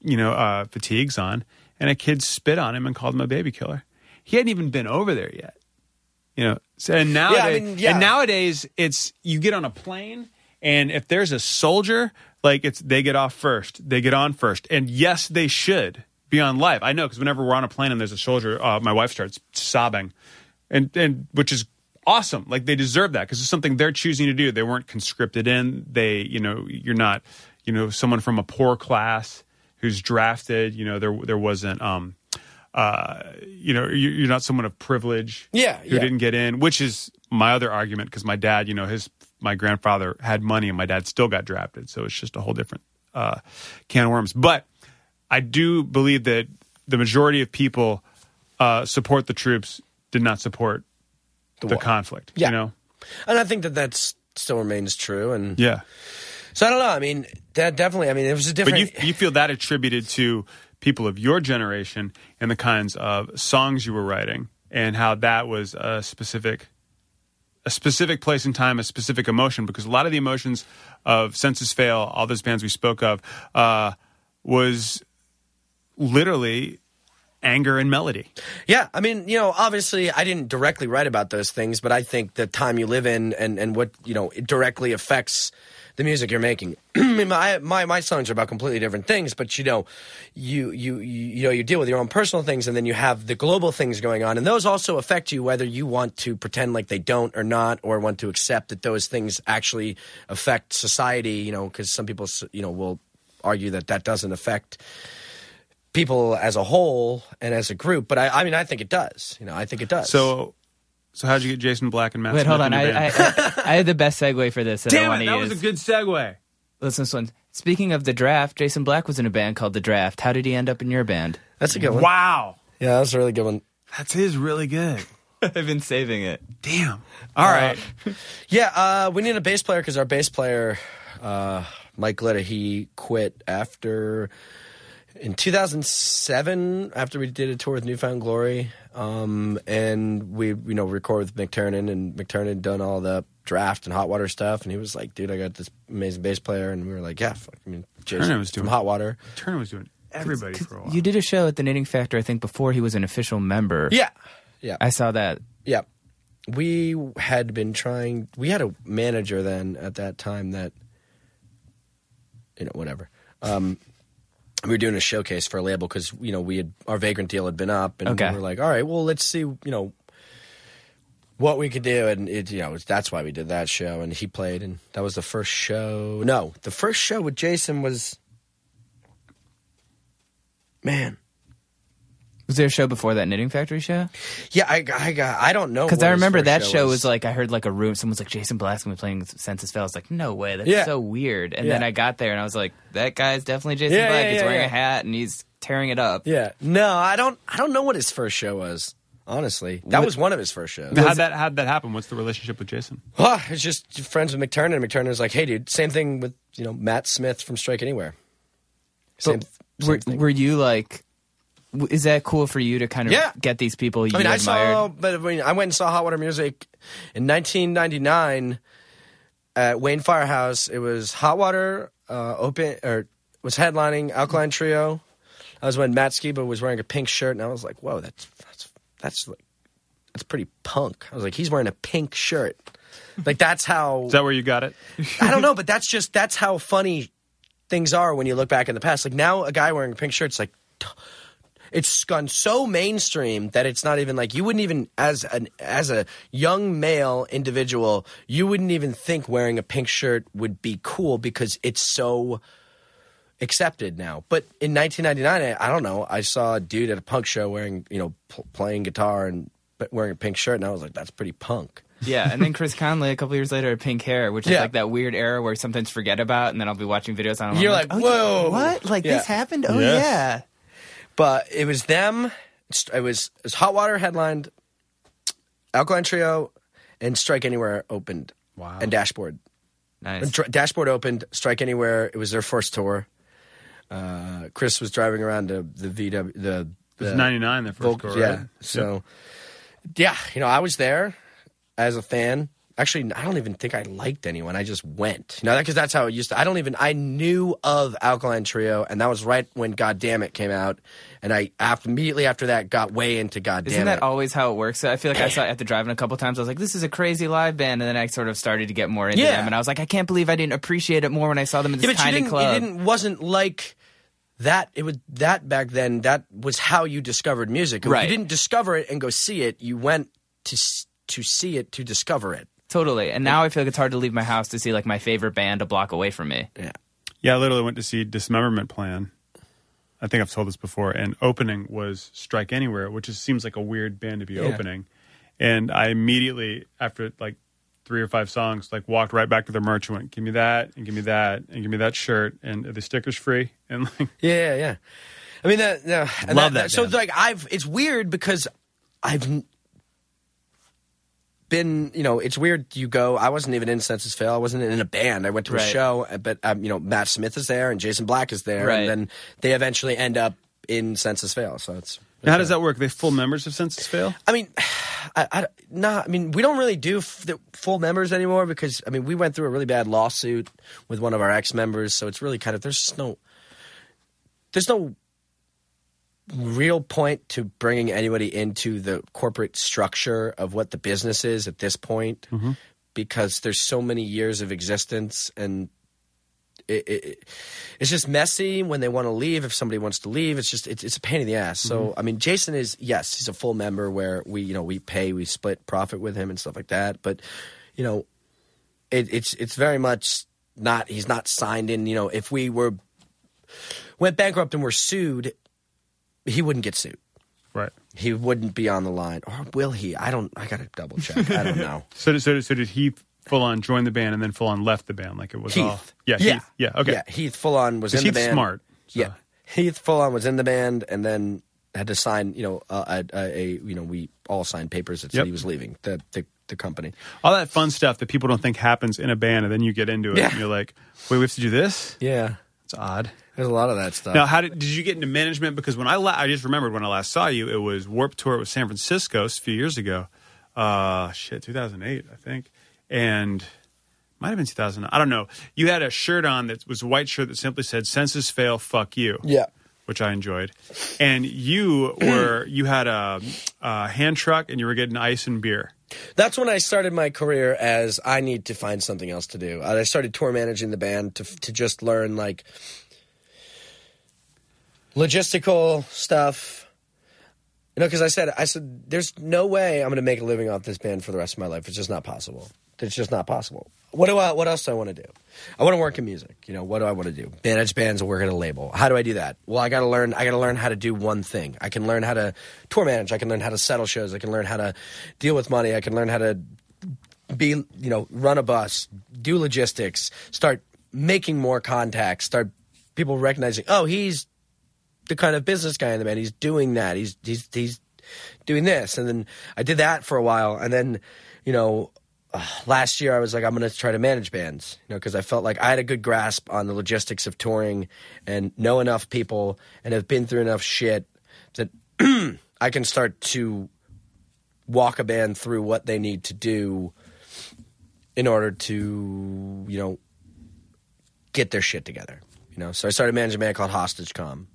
you know, uh, fatigues on, and a kid spit on him and called him a baby killer. He hadn't even been over there yet. You know, and nowadays, mean, yeah. and nowadays it's you get on a plane, and if there's a soldier, like it's they get off first, they get on first, and yes, they should be on live. I know because whenever we're on a plane and there's a soldier, uh, my wife starts sobbing, and and which is awesome. Like they deserve that because it's something they're choosing to do. They weren't conscripted in. They, you know, you're not, you know, someone from a poor class who's drafted. You know, there there wasn't. um uh, you know, you- you're not someone of privilege, Yeah, who yeah. didn't get in, which is my other argument because my dad, you know, his my grandfather had money and my dad still got drafted, so it's just a whole different uh, can of worms. But I do believe that the majority of people uh, support the troops, did not support the, war. conflict. Yeah. You know, and i think that that still remains true and yeah. So I don't know. I mean, that definitely. I mean, it was a But different. you you feel that attributed to people of your generation and the kinds of songs you were writing and how that was a specific a specific place and time, a specific emotion, because a lot of the emotions of Senses Fail, all those bands we spoke of, uh, was literally anger and melody. Yeah, I mean, you know, obviously, I didn't directly write about those things, but I think the time you live in and and what you know it directly affects the music you're making. [clears throat] My, my my songs are about completely different things, but you know, you, you you you know you deal with your own personal things, and then you have the global things going on, and those also affect you whether you want to pretend like they don't or not, or want to accept that those things actually affect society. You know, because some people you know will argue that that doesn't affect people as a whole and as a group, but I, I mean, I think it does. You know, I think it does. So, so how'd you get Jason Black and Matt? Wait, Smith hold on. your I. I, I had the best segue for this that I Damn want it, to that use. was a good segue. Listen to this one. Speaking of the draft, Jason Black was in a band called The Draft. How did he end up in your band? that's a good one. Wow, Yeah, that's a really good one. that's his really good. [laughs] I've been saving it. Damn. All right. [laughs] Yeah, uh, we need a bass player because our bass player, uh, Mike Glitter, he quit after in 2007 after we did a tour with New Found Glory, um, and we you know recorded with McTernan and McTernan done all the draft and hot water stuff, and he was like, "Dude, I got this amazing bass player," and we were like, "Yeah, fuck, I mean, Jason Turner was doing- hot water." Turner was doing everybody for a while. You did a show at the Knitting Factory, I think, before he was an official member. Yeah, yeah. I saw that. Yeah. We had been trying we had a manager then at that time that you know, whatever. Um we were doing a showcase for a label because you know we had our vagrant deal had been up and Okay. we were like, all right, well let's see, you know, what we could do and it you know that's why we did that show and he played and that was the first show. No, the first show with Jason was man. Was there a show before that Knitting Factory show? Yeah, I, I got I don't know Because I remember that show was. was like I heard like a room. Someone's like Jason Black's gonna be playing Senses Fail. I was like, no way, that's Yeah. so weird. And Yeah. then I got there and I was like, that guy's definitely Jason Yeah, Black. yeah, He's wearing yeah. a hat and he's tearing it up. Yeah. No, I don't. I don't know what his first show was. Honestly, that was one of his first shows. How'd that how'd that happen? What's the relationship with Jason? Oh, it's just friends with McTernan. and McTernan's like, hey, dude, same thing with you know Matt Smith from Strike Anywhere. Same, But same were, thing. were you like? W- Is that cool for you to kind of Yeah. get these people you I mean, I saw, but I mean, I went and saw Hot Water Music in 1999 at Wayne Firehouse. It was Hot Water uh, open or was headlining Alkaline Trio. That was when Matt Skiba was wearing a pink shirt, and I was like, "Whoa, that's that's that's like that's pretty punk." I was like, "He's wearing a pink shirt." Like that's how Is that where you got it? I don't know, [laughs] but that's just that's how funny things are when you look back in the past. Like now, a guy wearing a pink shirt's like t- it's gone so mainstream that it's not even like you wouldn't even as an as a young male individual, you wouldn't even think wearing a pink shirt would be cool because it's so accepted now. But in 1999, I, I don't know, I saw a dude at a punk show wearing you know pl- playing guitar and wearing a pink shirt, and I was like, that's pretty punk. Yeah, and then Chris Conley a couple years later had pink hair, which is Yeah. like that weird era where I sometimes forget about, and then I'll be watching videos on. You're I'm like, oh, whoa, what? Like Yeah. this happened? Oh Yes. yeah. But it was them. It was, it was Hot Water headlined, Alkaline Trio, and Strike Anywhere opened. Wow. And Dashboard. Nice. Dr- Dashboard opened. Strike Anywhere. It was their first tour. Uh, Chris was driving around to the VW. The, It was ninety nine the first Volk- go, yeah. right? So, yeah, you know, I was there as a fan. Actually, I don't even think I liked anyone. I just went. You know, because that's how it used to. I don't even. I knew of Alkaline Trio, and that was right when God Damn It came out, and I after, immediately after that got way into God Isn't that It. always how it works? I feel like I saw it after [clears throat] driving a couple times. I was like, "This is a crazy live band," and then I sort of started to get more into Yeah. them, and I was like, "I can't believe I didn't appreciate it more when I saw them in this yeah, tiny club." It didn't. Wasn't like that. It was that back then. That was how you discovered music. Right. You didn't discover it and go see it. You went to to see it to discover it. Totally. And now I feel like it's hard to leave my house to see like my favorite band a block away from me. Yeah. Yeah, I literally went to see Dismemberment Plan. I think I've told this before. And opening was Strike Anywhere, which just seems like a weird band to be opening. And I immediately, after like three or five songs, like walked right back to their merch and went, "Give me that, and give me that, and give me that shirt, and are the stickers free?" [laughs] And like, Yeah, yeah, yeah. I mean, that, yeah, Love that So, like, I've it's weird because I've been, you know, it's weird. You go. I wasn't even in Senses Fail. I wasn't in a band. I went to a Right. show, but um, you know, Matt Smith is there and Jason Black is there, Right. and then they eventually end up in Senses Fail. So it's. Now, how does that work? Are they full members of Senses Fail? I mean, [sighs] I, I not. I mean, we don't really do f- the full members anymore because I mean, we went through a really bad lawsuit with one of our ex members, so it's really kind of there's just no, there's no real point to bringing anybody into the corporate structure of what the business is at this point mm-hmm. because there's so many years of existence and it, it, it's just messy when they want to leave. If somebody wants to leave, it's just it's, it's a pain in the ass. So mm-hmm. I mean, Jason is yes, he's a full member where we you know we pay, we split profit with him and stuff like that. But you know, it, it's it's very much not. He's not signed in. You know, if we were went bankrupt and were sued, he wouldn't get sued. Right. He wouldn't be on the line, or will he? I don't. I gotta double check. I don't know. [laughs] So, did- so, did- so did he full on join the band and then full on left the band? Like it was all. Heath. Yeah. yeah, Heath. Yeah. Okay. Yeah, Heath full on was in Because the band. smart. so- Yeah, Heath full on was in the band, and then had to sign. You know, uh, a, a, a you know we all signed papers that said Yep. he was leaving the the, the company. All that fun stuff that people don't think happens in a band, and then you get into it, Yeah. and you're like, "Wait, we have to do this? Yeah, It's odd." there's a lot of that stuff. Now, how did, did you get into management? Because when I la- I just remembered when I last saw you, it was Warp Tour with San Francisco a few years ago. Uh, shit, 2008, I think, and might have been 2000. I don't know. You had a shirt on that was a white shirt that simply said "Senses fail, fuck you." yeah, which I enjoyed. And you were [clears throat] you had a, a hand truck and you were getting ice and beer. That's when I started my career as I need to find something else to do. Uh, I started tour managing the band to to just learn like logistical stuff. You know, because I said, I said, there's no way I'm going to make a living off this band for the rest of my life. It's just not possible. It's just not possible. What do I? What else do I want to do? I want to work in music. You know, what do I want to do? Manage bands and work at a label. How do I do that? Well, I got to learn. I got to learn how to do one thing. I can learn how to tour manage. I can learn how to settle shows. I can learn how to deal with money. I can learn how to be you know run a bus do logistics start making more contacts start people recognizing oh he's the kind of business guy in the band he's doing that he's he's he's doing this and then i did that for a while and then you know [sighs] last year i was like i'm going to try to manage bands you know because i felt like i had a good grasp on the logistics of touring and know enough people and have been through enough shit that [clears throat] i can start to walk a band through what they need to do in order to, you know, get their shit together. You know, so I started managing a band called Hostage Calm.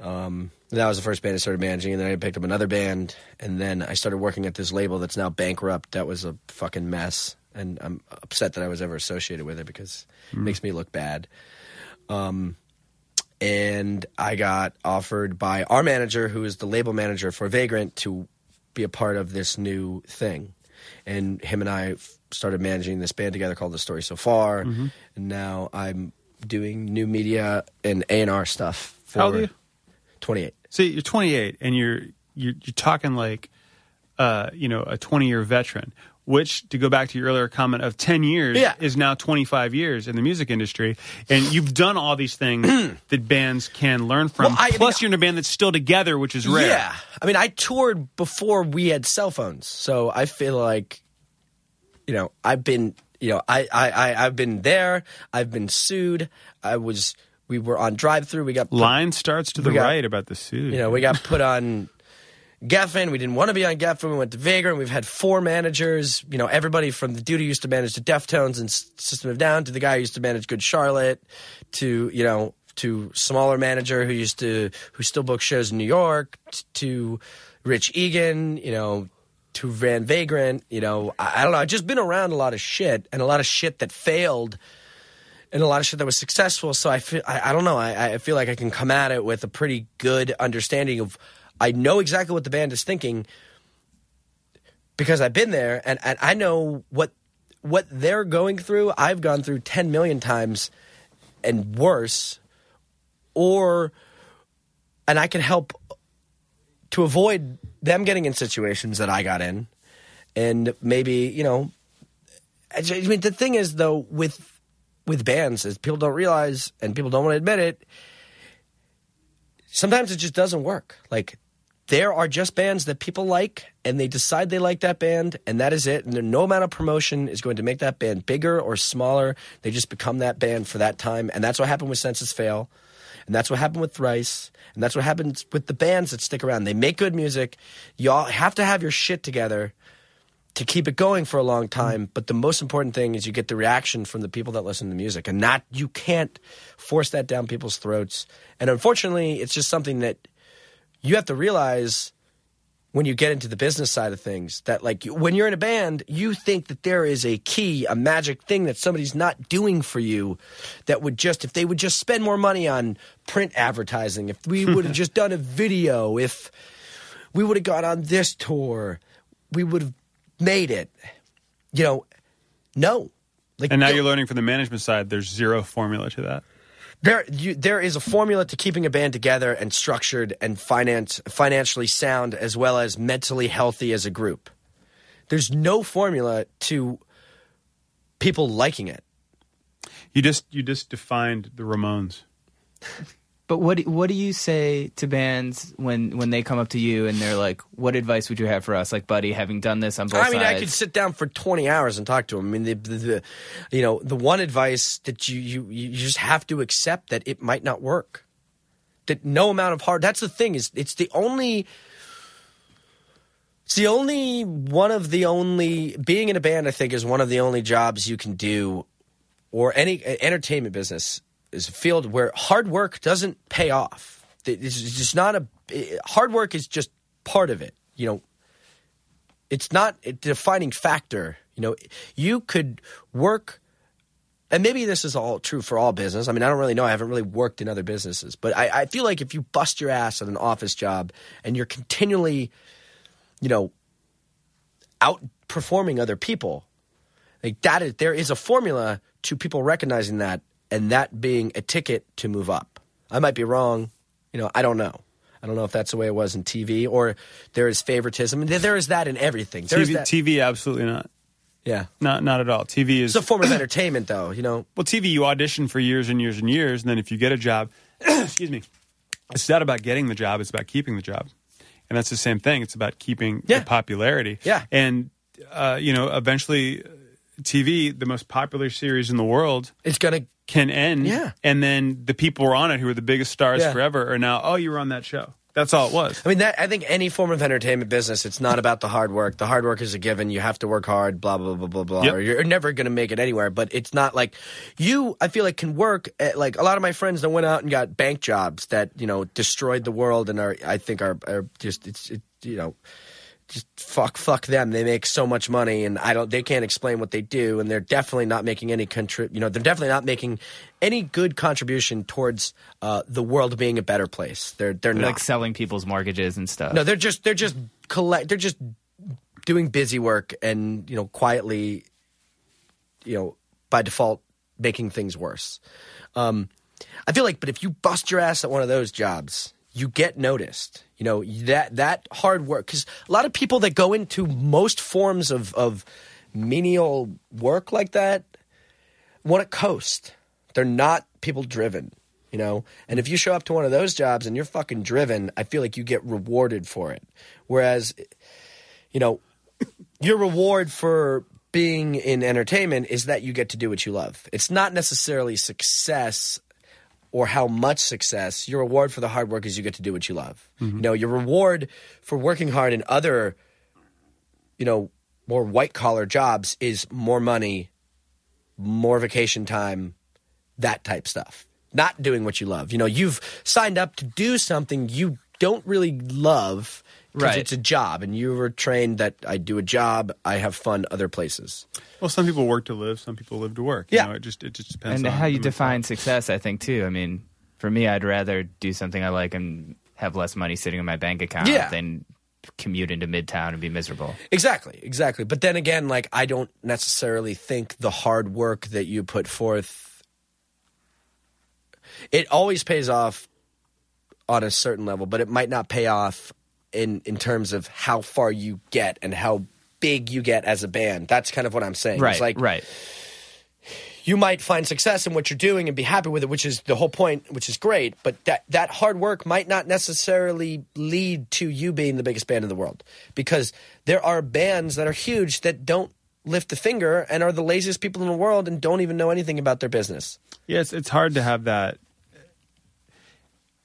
Um, that was the first band I started managing, and then I picked up another band, and then I started working at this label that's now bankrupt. That was a fucking mess, and I'm upset that I was ever associated with it because it makes me look bad. Um, and I got offered by our manager, who is the label manager for Vagrant, to be a part of this new thing. And him and I f- started managing this band together called The Story So Far. And now I'm doing new media and A and R stuff. For How old are you? 28. See, you're 28 and you're you're, you're talking like uh, you know, a 20 year veteran. Which, to go back to your earlier comment of 10 years, Yeah. is now 25 years in the music industry. And you've done all these things [clears throat] that bands can learn from. Well, I- I Plus, mean- you're in a band that's still together, which is rare. Yeah. I mean, I toured before we had cell phones. So I feel like, you know, I've been, you know, I, I, I, I've been there. I've been sued. I was, we were on Drive-Thru. We got, put- Line starts to the got- right about the suit. you know, we got put on Geffen. We didn't want to be on Geffen. We went to Vagrant. We've had four managers. You know, everybody from the dude who used to manage the Deftones and System of Down to the guy who used to manage Good Charlotte to, you know, to smaller manager who used to, who still books shows in New York to Rich Egan, you know, to Van Vagrant, you know, I, I don't know. I've just been around a lot of shit and a lot of shit that failed and a lot of shit that was successful. So I feel I, I don't know. I, I feel like I can come at it with a pretty good understanding of. I know exactly what the band is thinking because I've been there, and, and I know what what they're going through. I've gone through ten million times and worse, or and I can help to avoid them getting in situations that I got in, and maybe you know. I mean, the thing is though with with bands is people don't realize and people don't want to admit it. Sometimes it just doesn't work. Like there are just bands that people like and they decide they like that band and that is it. And no amount of promotion is going to make that band bigger or smaller. They just become that band for that time. And that's what happened with senses fail. And that's what happened with thrice. And that's what happens with the bands that stick around. They make good music. Y'all have to have your shit together to keep it going for a long time but the most important thing is you get the reaction from the people that listen to music. And that you can't force that down people's throats. And unfortunately it's just something that you have to realize when you get into the business side of things that like you- when you're in a band you think that there is a key a magic thing that somebody's not doing for you that would just if they would just spend more money on print advertising if we would have [laughs] just done a video if we would have gone on this tour we would have made it you know no like And now you're learning from the management side. There's zero formula to that. there you, there is a formula to keeping a band together and structured and finance financially sound as well as mentally healthy as a group. There's no formula to people liking it. You just you just defined the Ramones. [laughs] But what do- what do you say to bands when when they come up to you and they're like, "What advice would you have for us?" Like, buddy, having done this on both sides I mean, I could sit down for 20 hours and talk to them. I mean, the, the, the you know, the one advice that you, you you just have to accept that it might not work. That no amount of hard. That's the thing is, it's the only. It's the only one of the only being in a band. I think is one of the only jobs you can do, or any uh, entertainment business is a field where hard work doesn't pay off. It's just not a hard work is just part of it. You know, it's not a defining factor. You know, you could work, and maybe this is all true for all business. I mean, I don't really know. I haven't really worked in other businesses, but I, I feel like if you bust your ass at an office job and you're continually, you know, outperforming other people, like that is there is a formula to people recognizing that and that being a ticket to move up. I might be wrong. You know, I don't know. I don't know if that's the way it was in TV or there is favoritism. There- is that in everything. TV, that. TV, absolutely not. yeah. Not not at all. TV is It's a form of entertainment, though. You know, well, TV. You audition for years and years and years, and then if you get a job, [clears throat] excuse me, it's not about getting the job; it's about keeping the job, and that's the same thing. It's about keeping Yeah. the popularity. Yeah. and uh, you know, eventually, TV, the most popular series in the world, it's gonna. can end. Yeah. and then the people who were on it, who were the biggest stars Yeah. forever, are now, oh, you were on that show. That's all it was. I mean, that I think any form of entertainment business, it's not about the hard work. The hard work is a given. You have to work hard. Blah blah blah blah blah. Yep. Or you're never going to make it anywhere. But it's not like you. I feel like can work. At, like a lot of my friends that went out and got bank jobs that you know destroyed the world and are I think are, are just it's it, you know just fuck fuck them. They make so much money, and I don't. They can't explain what they do, and they're definitely not making any contrib. You know, they're definitely not making any good contribution towards uh, the world being a better place. They're they're, They're not like selling people's mortgages and stuff. no. They're just they're just collect. They're just doing busy work, and you know, quietly, you know, by default, making things worse. Um, I feel like, but if you bust your ass at one of those jobs, you get noticed. You know that that hard work because a lot of people that go into most forms of of menial work like that want to coast. They're not people driven, you know? And if you show up to one of those jobs and you're fucking driven, I feel like you get rewarded for it. Whereas, you know, [coughs] your reward for being in entertainment is that you get to do what you love. It's not necessarily success or how much success. Your reward for the hard work is you get to do what you love. You know, your reward for working hard in other, you know, more white collar jobs is more money, more vacation time, that type stuff. Not doing what you love. You know, you've signed up to do something you don't really love Right. it's a job, and you were trained that I do a job, I have fun other places. Well, some people work to live, some people live to work. Yeah. you know, it just it just depends. and on how you the define success, I think too. I mean, for me, I'd rather do something I like and have less money sitting in my bank account Yeah. than commute into Midtown and be miserable. Exactly, exactly. But then again, like I don't necessarily think the hard work that you put forth it always pays off on a certain level, but it might not pay off in in terms of how far you get and how big you get as a band. That's kind of what I'm saying. Right, It's like right. you might find success in what you're doing and be happy with it, which is the whole point, which is great. But that that hard work might not necessarily lead to you being the biggest band in the world, because there are bands that are huge that don't lift a finger and are the laziest people in the world and don't even know anything about their business. Yeah, it's, it's hard to have that.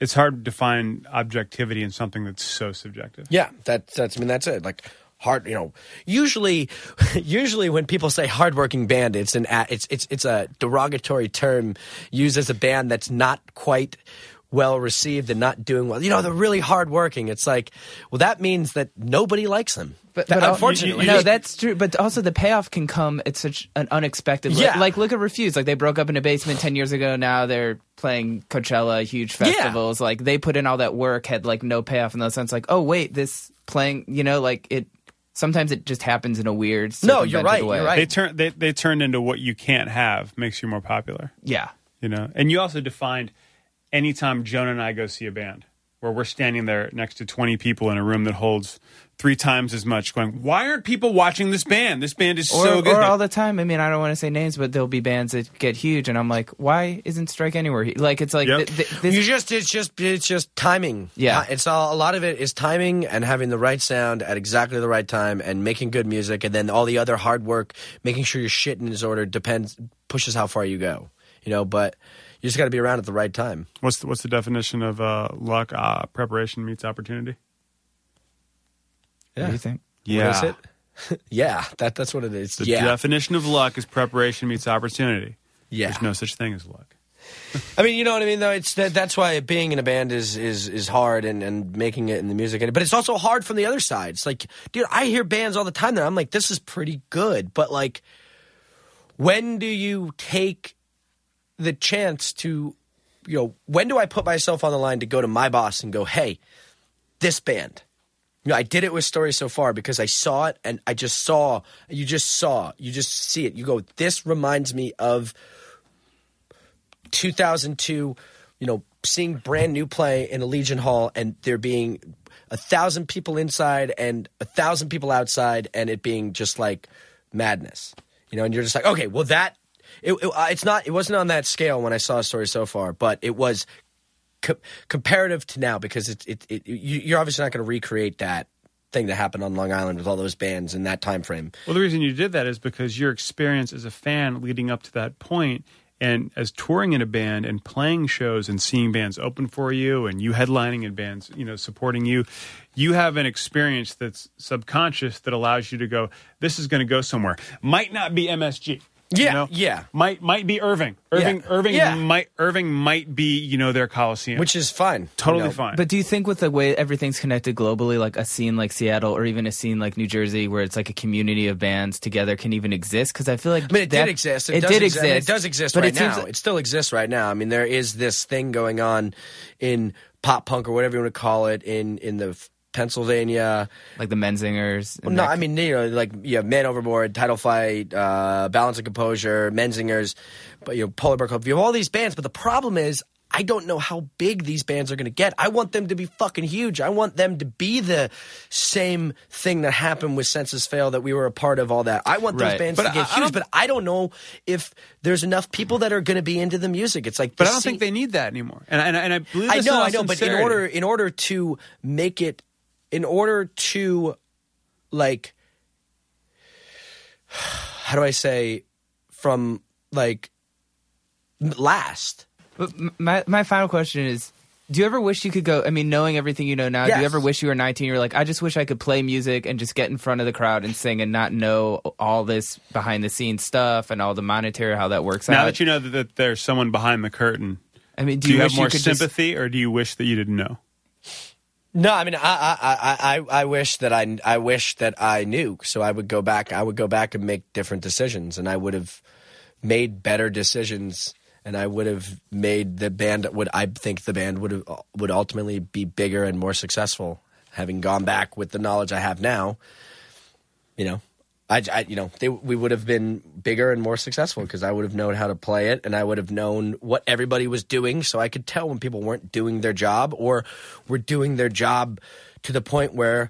It's hard to find objectivity in something that's so subjective. Yeah, that, that's I mean that's it. Like hard, you know. Usually, [laughs] usually when people say hardworking band, it's an it's it's it's a derogatory term used as a band that's not quite well received and not doing well. You know, they're really hardworking. It's like, well, that means that nobody likes them. But, That- but unfortunately, no, that's true. But also, the payoff can come at such an unexpected. Yeah. like look at Refused. Like they broke up in a basement ten years ago. Now they're playing Coachella, huge festivals. Like they put in all that work, had like no payoff in those sense. Like, oh wait, this playing. You know, like it. Sometimes it just happens in a weird. No, you're right, Way. you're right. They turn they they turned into what you can't have makes you more popular. Yeah. You know, and you also defined anytime Jonah and I go see a band where we're standing there next to 20 people in a room that holds three times as much going, why aren't people watching this band? This band is Or, so good. or all the time. I mean, I don't want to say names, but there'll be bands that get huge, and I'm like, why isn't Strike Anywhere? Like, it's like Yep. th- th- this, you just it's just it's just timing. Yeah. It's all a lot of it is timing and having the right sound at exactly the right time and making good music, and then all the other hard work, making sure your shit in is order depends pushes how far you go. You know, but you just got to be around at the right time. what's the, what's the definition of uh, luck? Uh, preparation meets opportunity. What do you think? Yeah. What is it? [laughs] yeah, that that's what it is. The yeah, definition of luck is preparation meets opportunity. yeah. There's no such thing as luck. [laughs] I mean, you know what I mean, though. It's that, that's why being in a band is is is hard, and and making it in the music, but it's also hard from the other side. It's like, dude, I hear bands all the time that I'm like, this is pretty good, but like, when do you take the chance to, you know, when do I put myself on the line to go to my boss and go, hey, this band. You know, I did it with Story So Far because I saw it and I just saw, you just saw, you just see it. You go, this reminds me of 2002, you know, seeing Brand New play in a Legion Hall and there being a thousand people inside and a thousand people outside and it being just like madness, you know, and you're just like, okay, well, that, it, it, uh, it's not, it wasn't on that scale when I saw a story so far, but it was co- comparative to now because it, it, it, you, you're obviously not going to recreate that thing that happened on Long Island with all those bands in that time frame. Well, the reason you did that is because your experience as a fan leading up to that point and as touring in a band and playing shows and seeing bands open for you and you headlining and bands, you know, supporting you, you have an experience that's subconscious that allows you to go, this is going to go somewhere. Might not be MSG. You Yeah, know? yeah. Might might be Irving. Irving Yeah, Irving yeah. might Irving might be, you know, their Coliseum. Which is fine. totally you know. fine. But do you think with the way everything's connected globally, like a scene like Seattle or even a scene like New Jersey, where it's like a community of bands together, can even exist? Because I feel like I mean, it that- did exist. It, It, does did exist. I mean, exist. it does exist but right it now. like- it still exists right now. I mean, there is this thing going on in pop punk or whatever you want to call it in in the f- Pennsylvania. like the Menzingers. Well, no, I mean you know like you have Man Overboard, Title Fight, uh, Balance and Composure, Menzingers, but you know Polar Bear Club. You have all these bands, but the problem is. I don't know how big these bands are going to get. I want them to be fucking huge. I want them to be the same thing that happened with Senses Fail that we were a part of. All that. I want those bands But to I- get I huge, don't- but I don't know if there's enough people that are going to be into the music. It's like, but I don't scene- think they need that anymore. And and, and I believe I this know, in all I know, but in order in order to make it, in order to, like, [sighs] how do I say, from like last. But my my final question is: Do you ever wish you could go? I mean, knowing everything you know now, do you ever wish you were 19? You're like, I just wish I could play music and just get in front of the crowd and sing and not know all this behind the scenes stuff and all the monetary how that works now out. Now that you know that, that there's someone behind the curtain, I mean, do, do you, have more you could just- sympathy or do you wish that you didn't know? No, I mean, I, I, I, I, wish that I, I wish that I knew. So I would go back. I would go back and make different decisions, and I would have made better decisions, and I would have made the band. Would I think the band would have would ultimately be bigger and more successful, having gone back with the knowledge I have now. You know, I, I you know, they, we would have been bigger and more successful because I would have known how to play it, and I would have known what everybody was doing, so I could tell when people weren't doing their job or were doing their job to the point where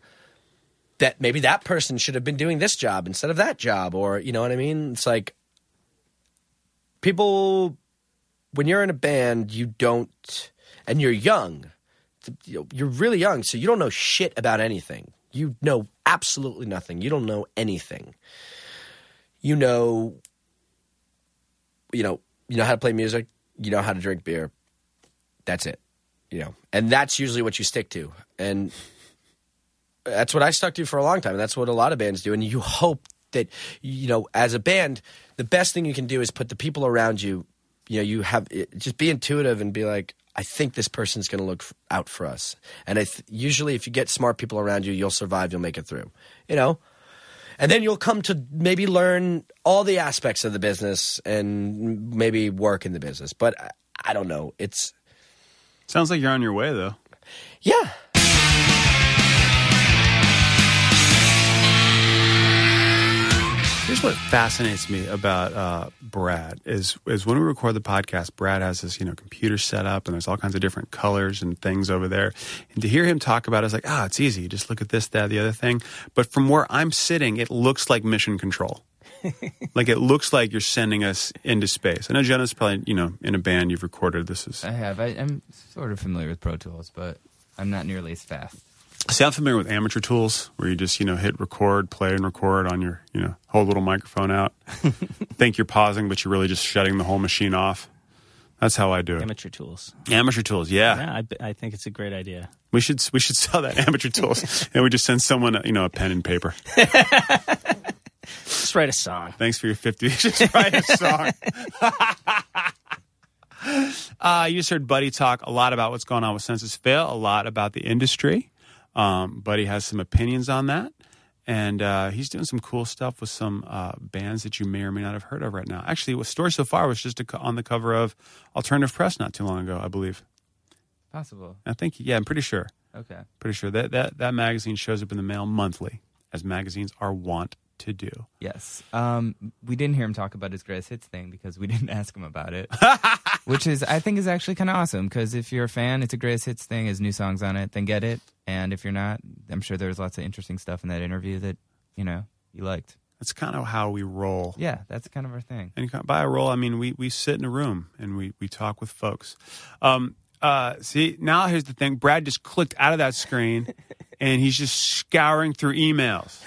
that maybe that person should have been doing this job instead of that job, or you know what I mean? It's like people when you're in a band, you don't, and you're young. You're really young, so you don't know shit about anything. You know absolutely nothing. You don't know anything. You know, you know, you know how to play music. You know how to drink beer. That's it. You know, and that's usually what you stick to. And that's what I stuck to for a long time. And that's what a lot of bands do. And you hope that, you know, as a band, the best thing you can do is put the people around you, you know, you have just be intuitive and be like, I think this person's going to look f- out for us. And I th- usually, if you get smart people around you, you'll survive, you'll make it through, you know? And then you'll come to maybe learn all the aspects of the business and maybe work in the business. But I, I don't know. It's, Sounds like you're on your way though. yeah. Here's what fascinates me about uh, Brad is is when we record the podcast, Brad has this you know computer set up and there's all kinds of different colors and things over there. And to hear him talk about it, it's like, ah, it's easy. You just look at this, that, the other thing. But from where I'm sitting, it looks like mission control. [laughs] like it looks like you're sending us into space. I know Jonah's probably you know in a band you've recorded. This is I have. I, I'm sort of familiar with Pro Tools, but I'm not nearly as fast. See, I'm familiar with amateur tools where you just, you know, hit record, play and record on your, you know, whole little microphone out. [laughs] Think you're pausing, but you're really just shutting the whole machine off. That's how I do it. Amateur tools. Amateur tools, yeah. Yeah, I, I think it's a great idea. We should we should sell that [laughs] amateur tools, and we just send someone, you know, a pen and paper. [laughs] Just write a song. Thanks for your fifty. just write a song. uh, you just heard Buddy talk a lot about what's going on with Senses Fail, a lot about the industry. Um, he has some opinions on that, and uh, he's doing some cool stuff with some uh, bands that you may or may not have heard of right now. Actually, what story so far was just a, on the cover of Alternative Press not too long ago, I believe. Possible. I think, yeah, I'm pretty sure. Okay. Pretty sure that that that magazine shows up in the mail monthly, as magazines are wont to do. Yes. Um, we didn't hear him talk about his greatest hits thing because we didn't [laughs] ask him about it, [laughs] which is I think is actually kind of awesome. Because if you're a fan, it's a greatest hits thing. Has new songs on it, then get it. And if you're not, I'm sure there's lots of interesting stuff in that interview that you know you liked. That's kind of how we roll. Yeah, that's kind of our thing. And by a roll, I mean we we sit in a room and we we talk with folks. Um, uh, see, now here's the thing. Brad just clicked out of that screen, [laughs] and he's just scouring through emails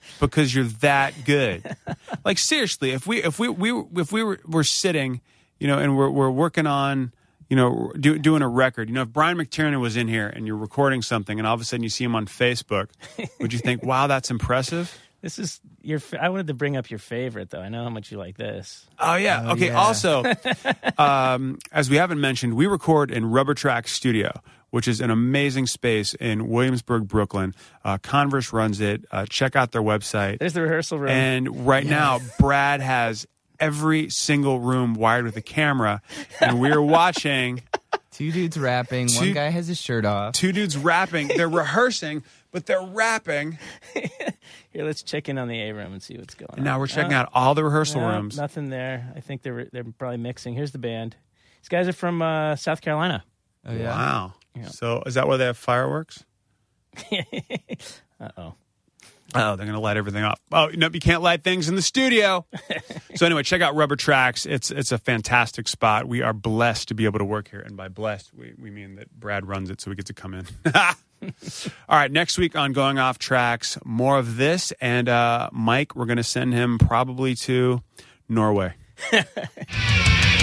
[laughs] because you're that good. Like seriously, if we if we we if we were, were sitting, you know, and we're we're working on. You know, do, doing a record. You know, if Brian McTernan was in here and you're recording something, and all of a sudden you see him on Facebook, would you think, "Wow, that's impressive"? [laughs] This is your. I wanted to bring up your favorite, though. I know how much you like this. Oh yeah. okay. yeah. Also, [laughs] um, as we haven't mentioned, we record in Rubber Track Studio, which is an amazing space in Williamsburg, Brooklyn. Uh, Converse runs it. Uh, check out their website. There's the rehearsal room. And right now, Brad has every single room wired with a camera, and we're watching [laughs] Two dudes rapping. Two- One guy has his shirt off. two dudes rapping. They're rehearsing, but they're rapping. [laughs] Here, let's check in on the A room and see what's going on. Now we're checking Uh, out all the rehearsal no, rooms. Nothing there. I think they're they're probably mixing. Here's the band. These guys are from uh, South Carolina. Oh yeah. Wow. So is that where they have fireworks? [laughs] Uh oh. Oh, they're going to light everything up. Oh, no, you can't light things in the studio. [laughs] so anyway, check out Rubber Tracks. It's it's a fantastic spot. We are blessed to be able to work here, and by blessed, we, we mean that Brad runs it, so we get to come in. [laughs] All right, next week on Going Off Tracks, more of this, and uh, Mike, we're going to send him probably to Norway. [laughs]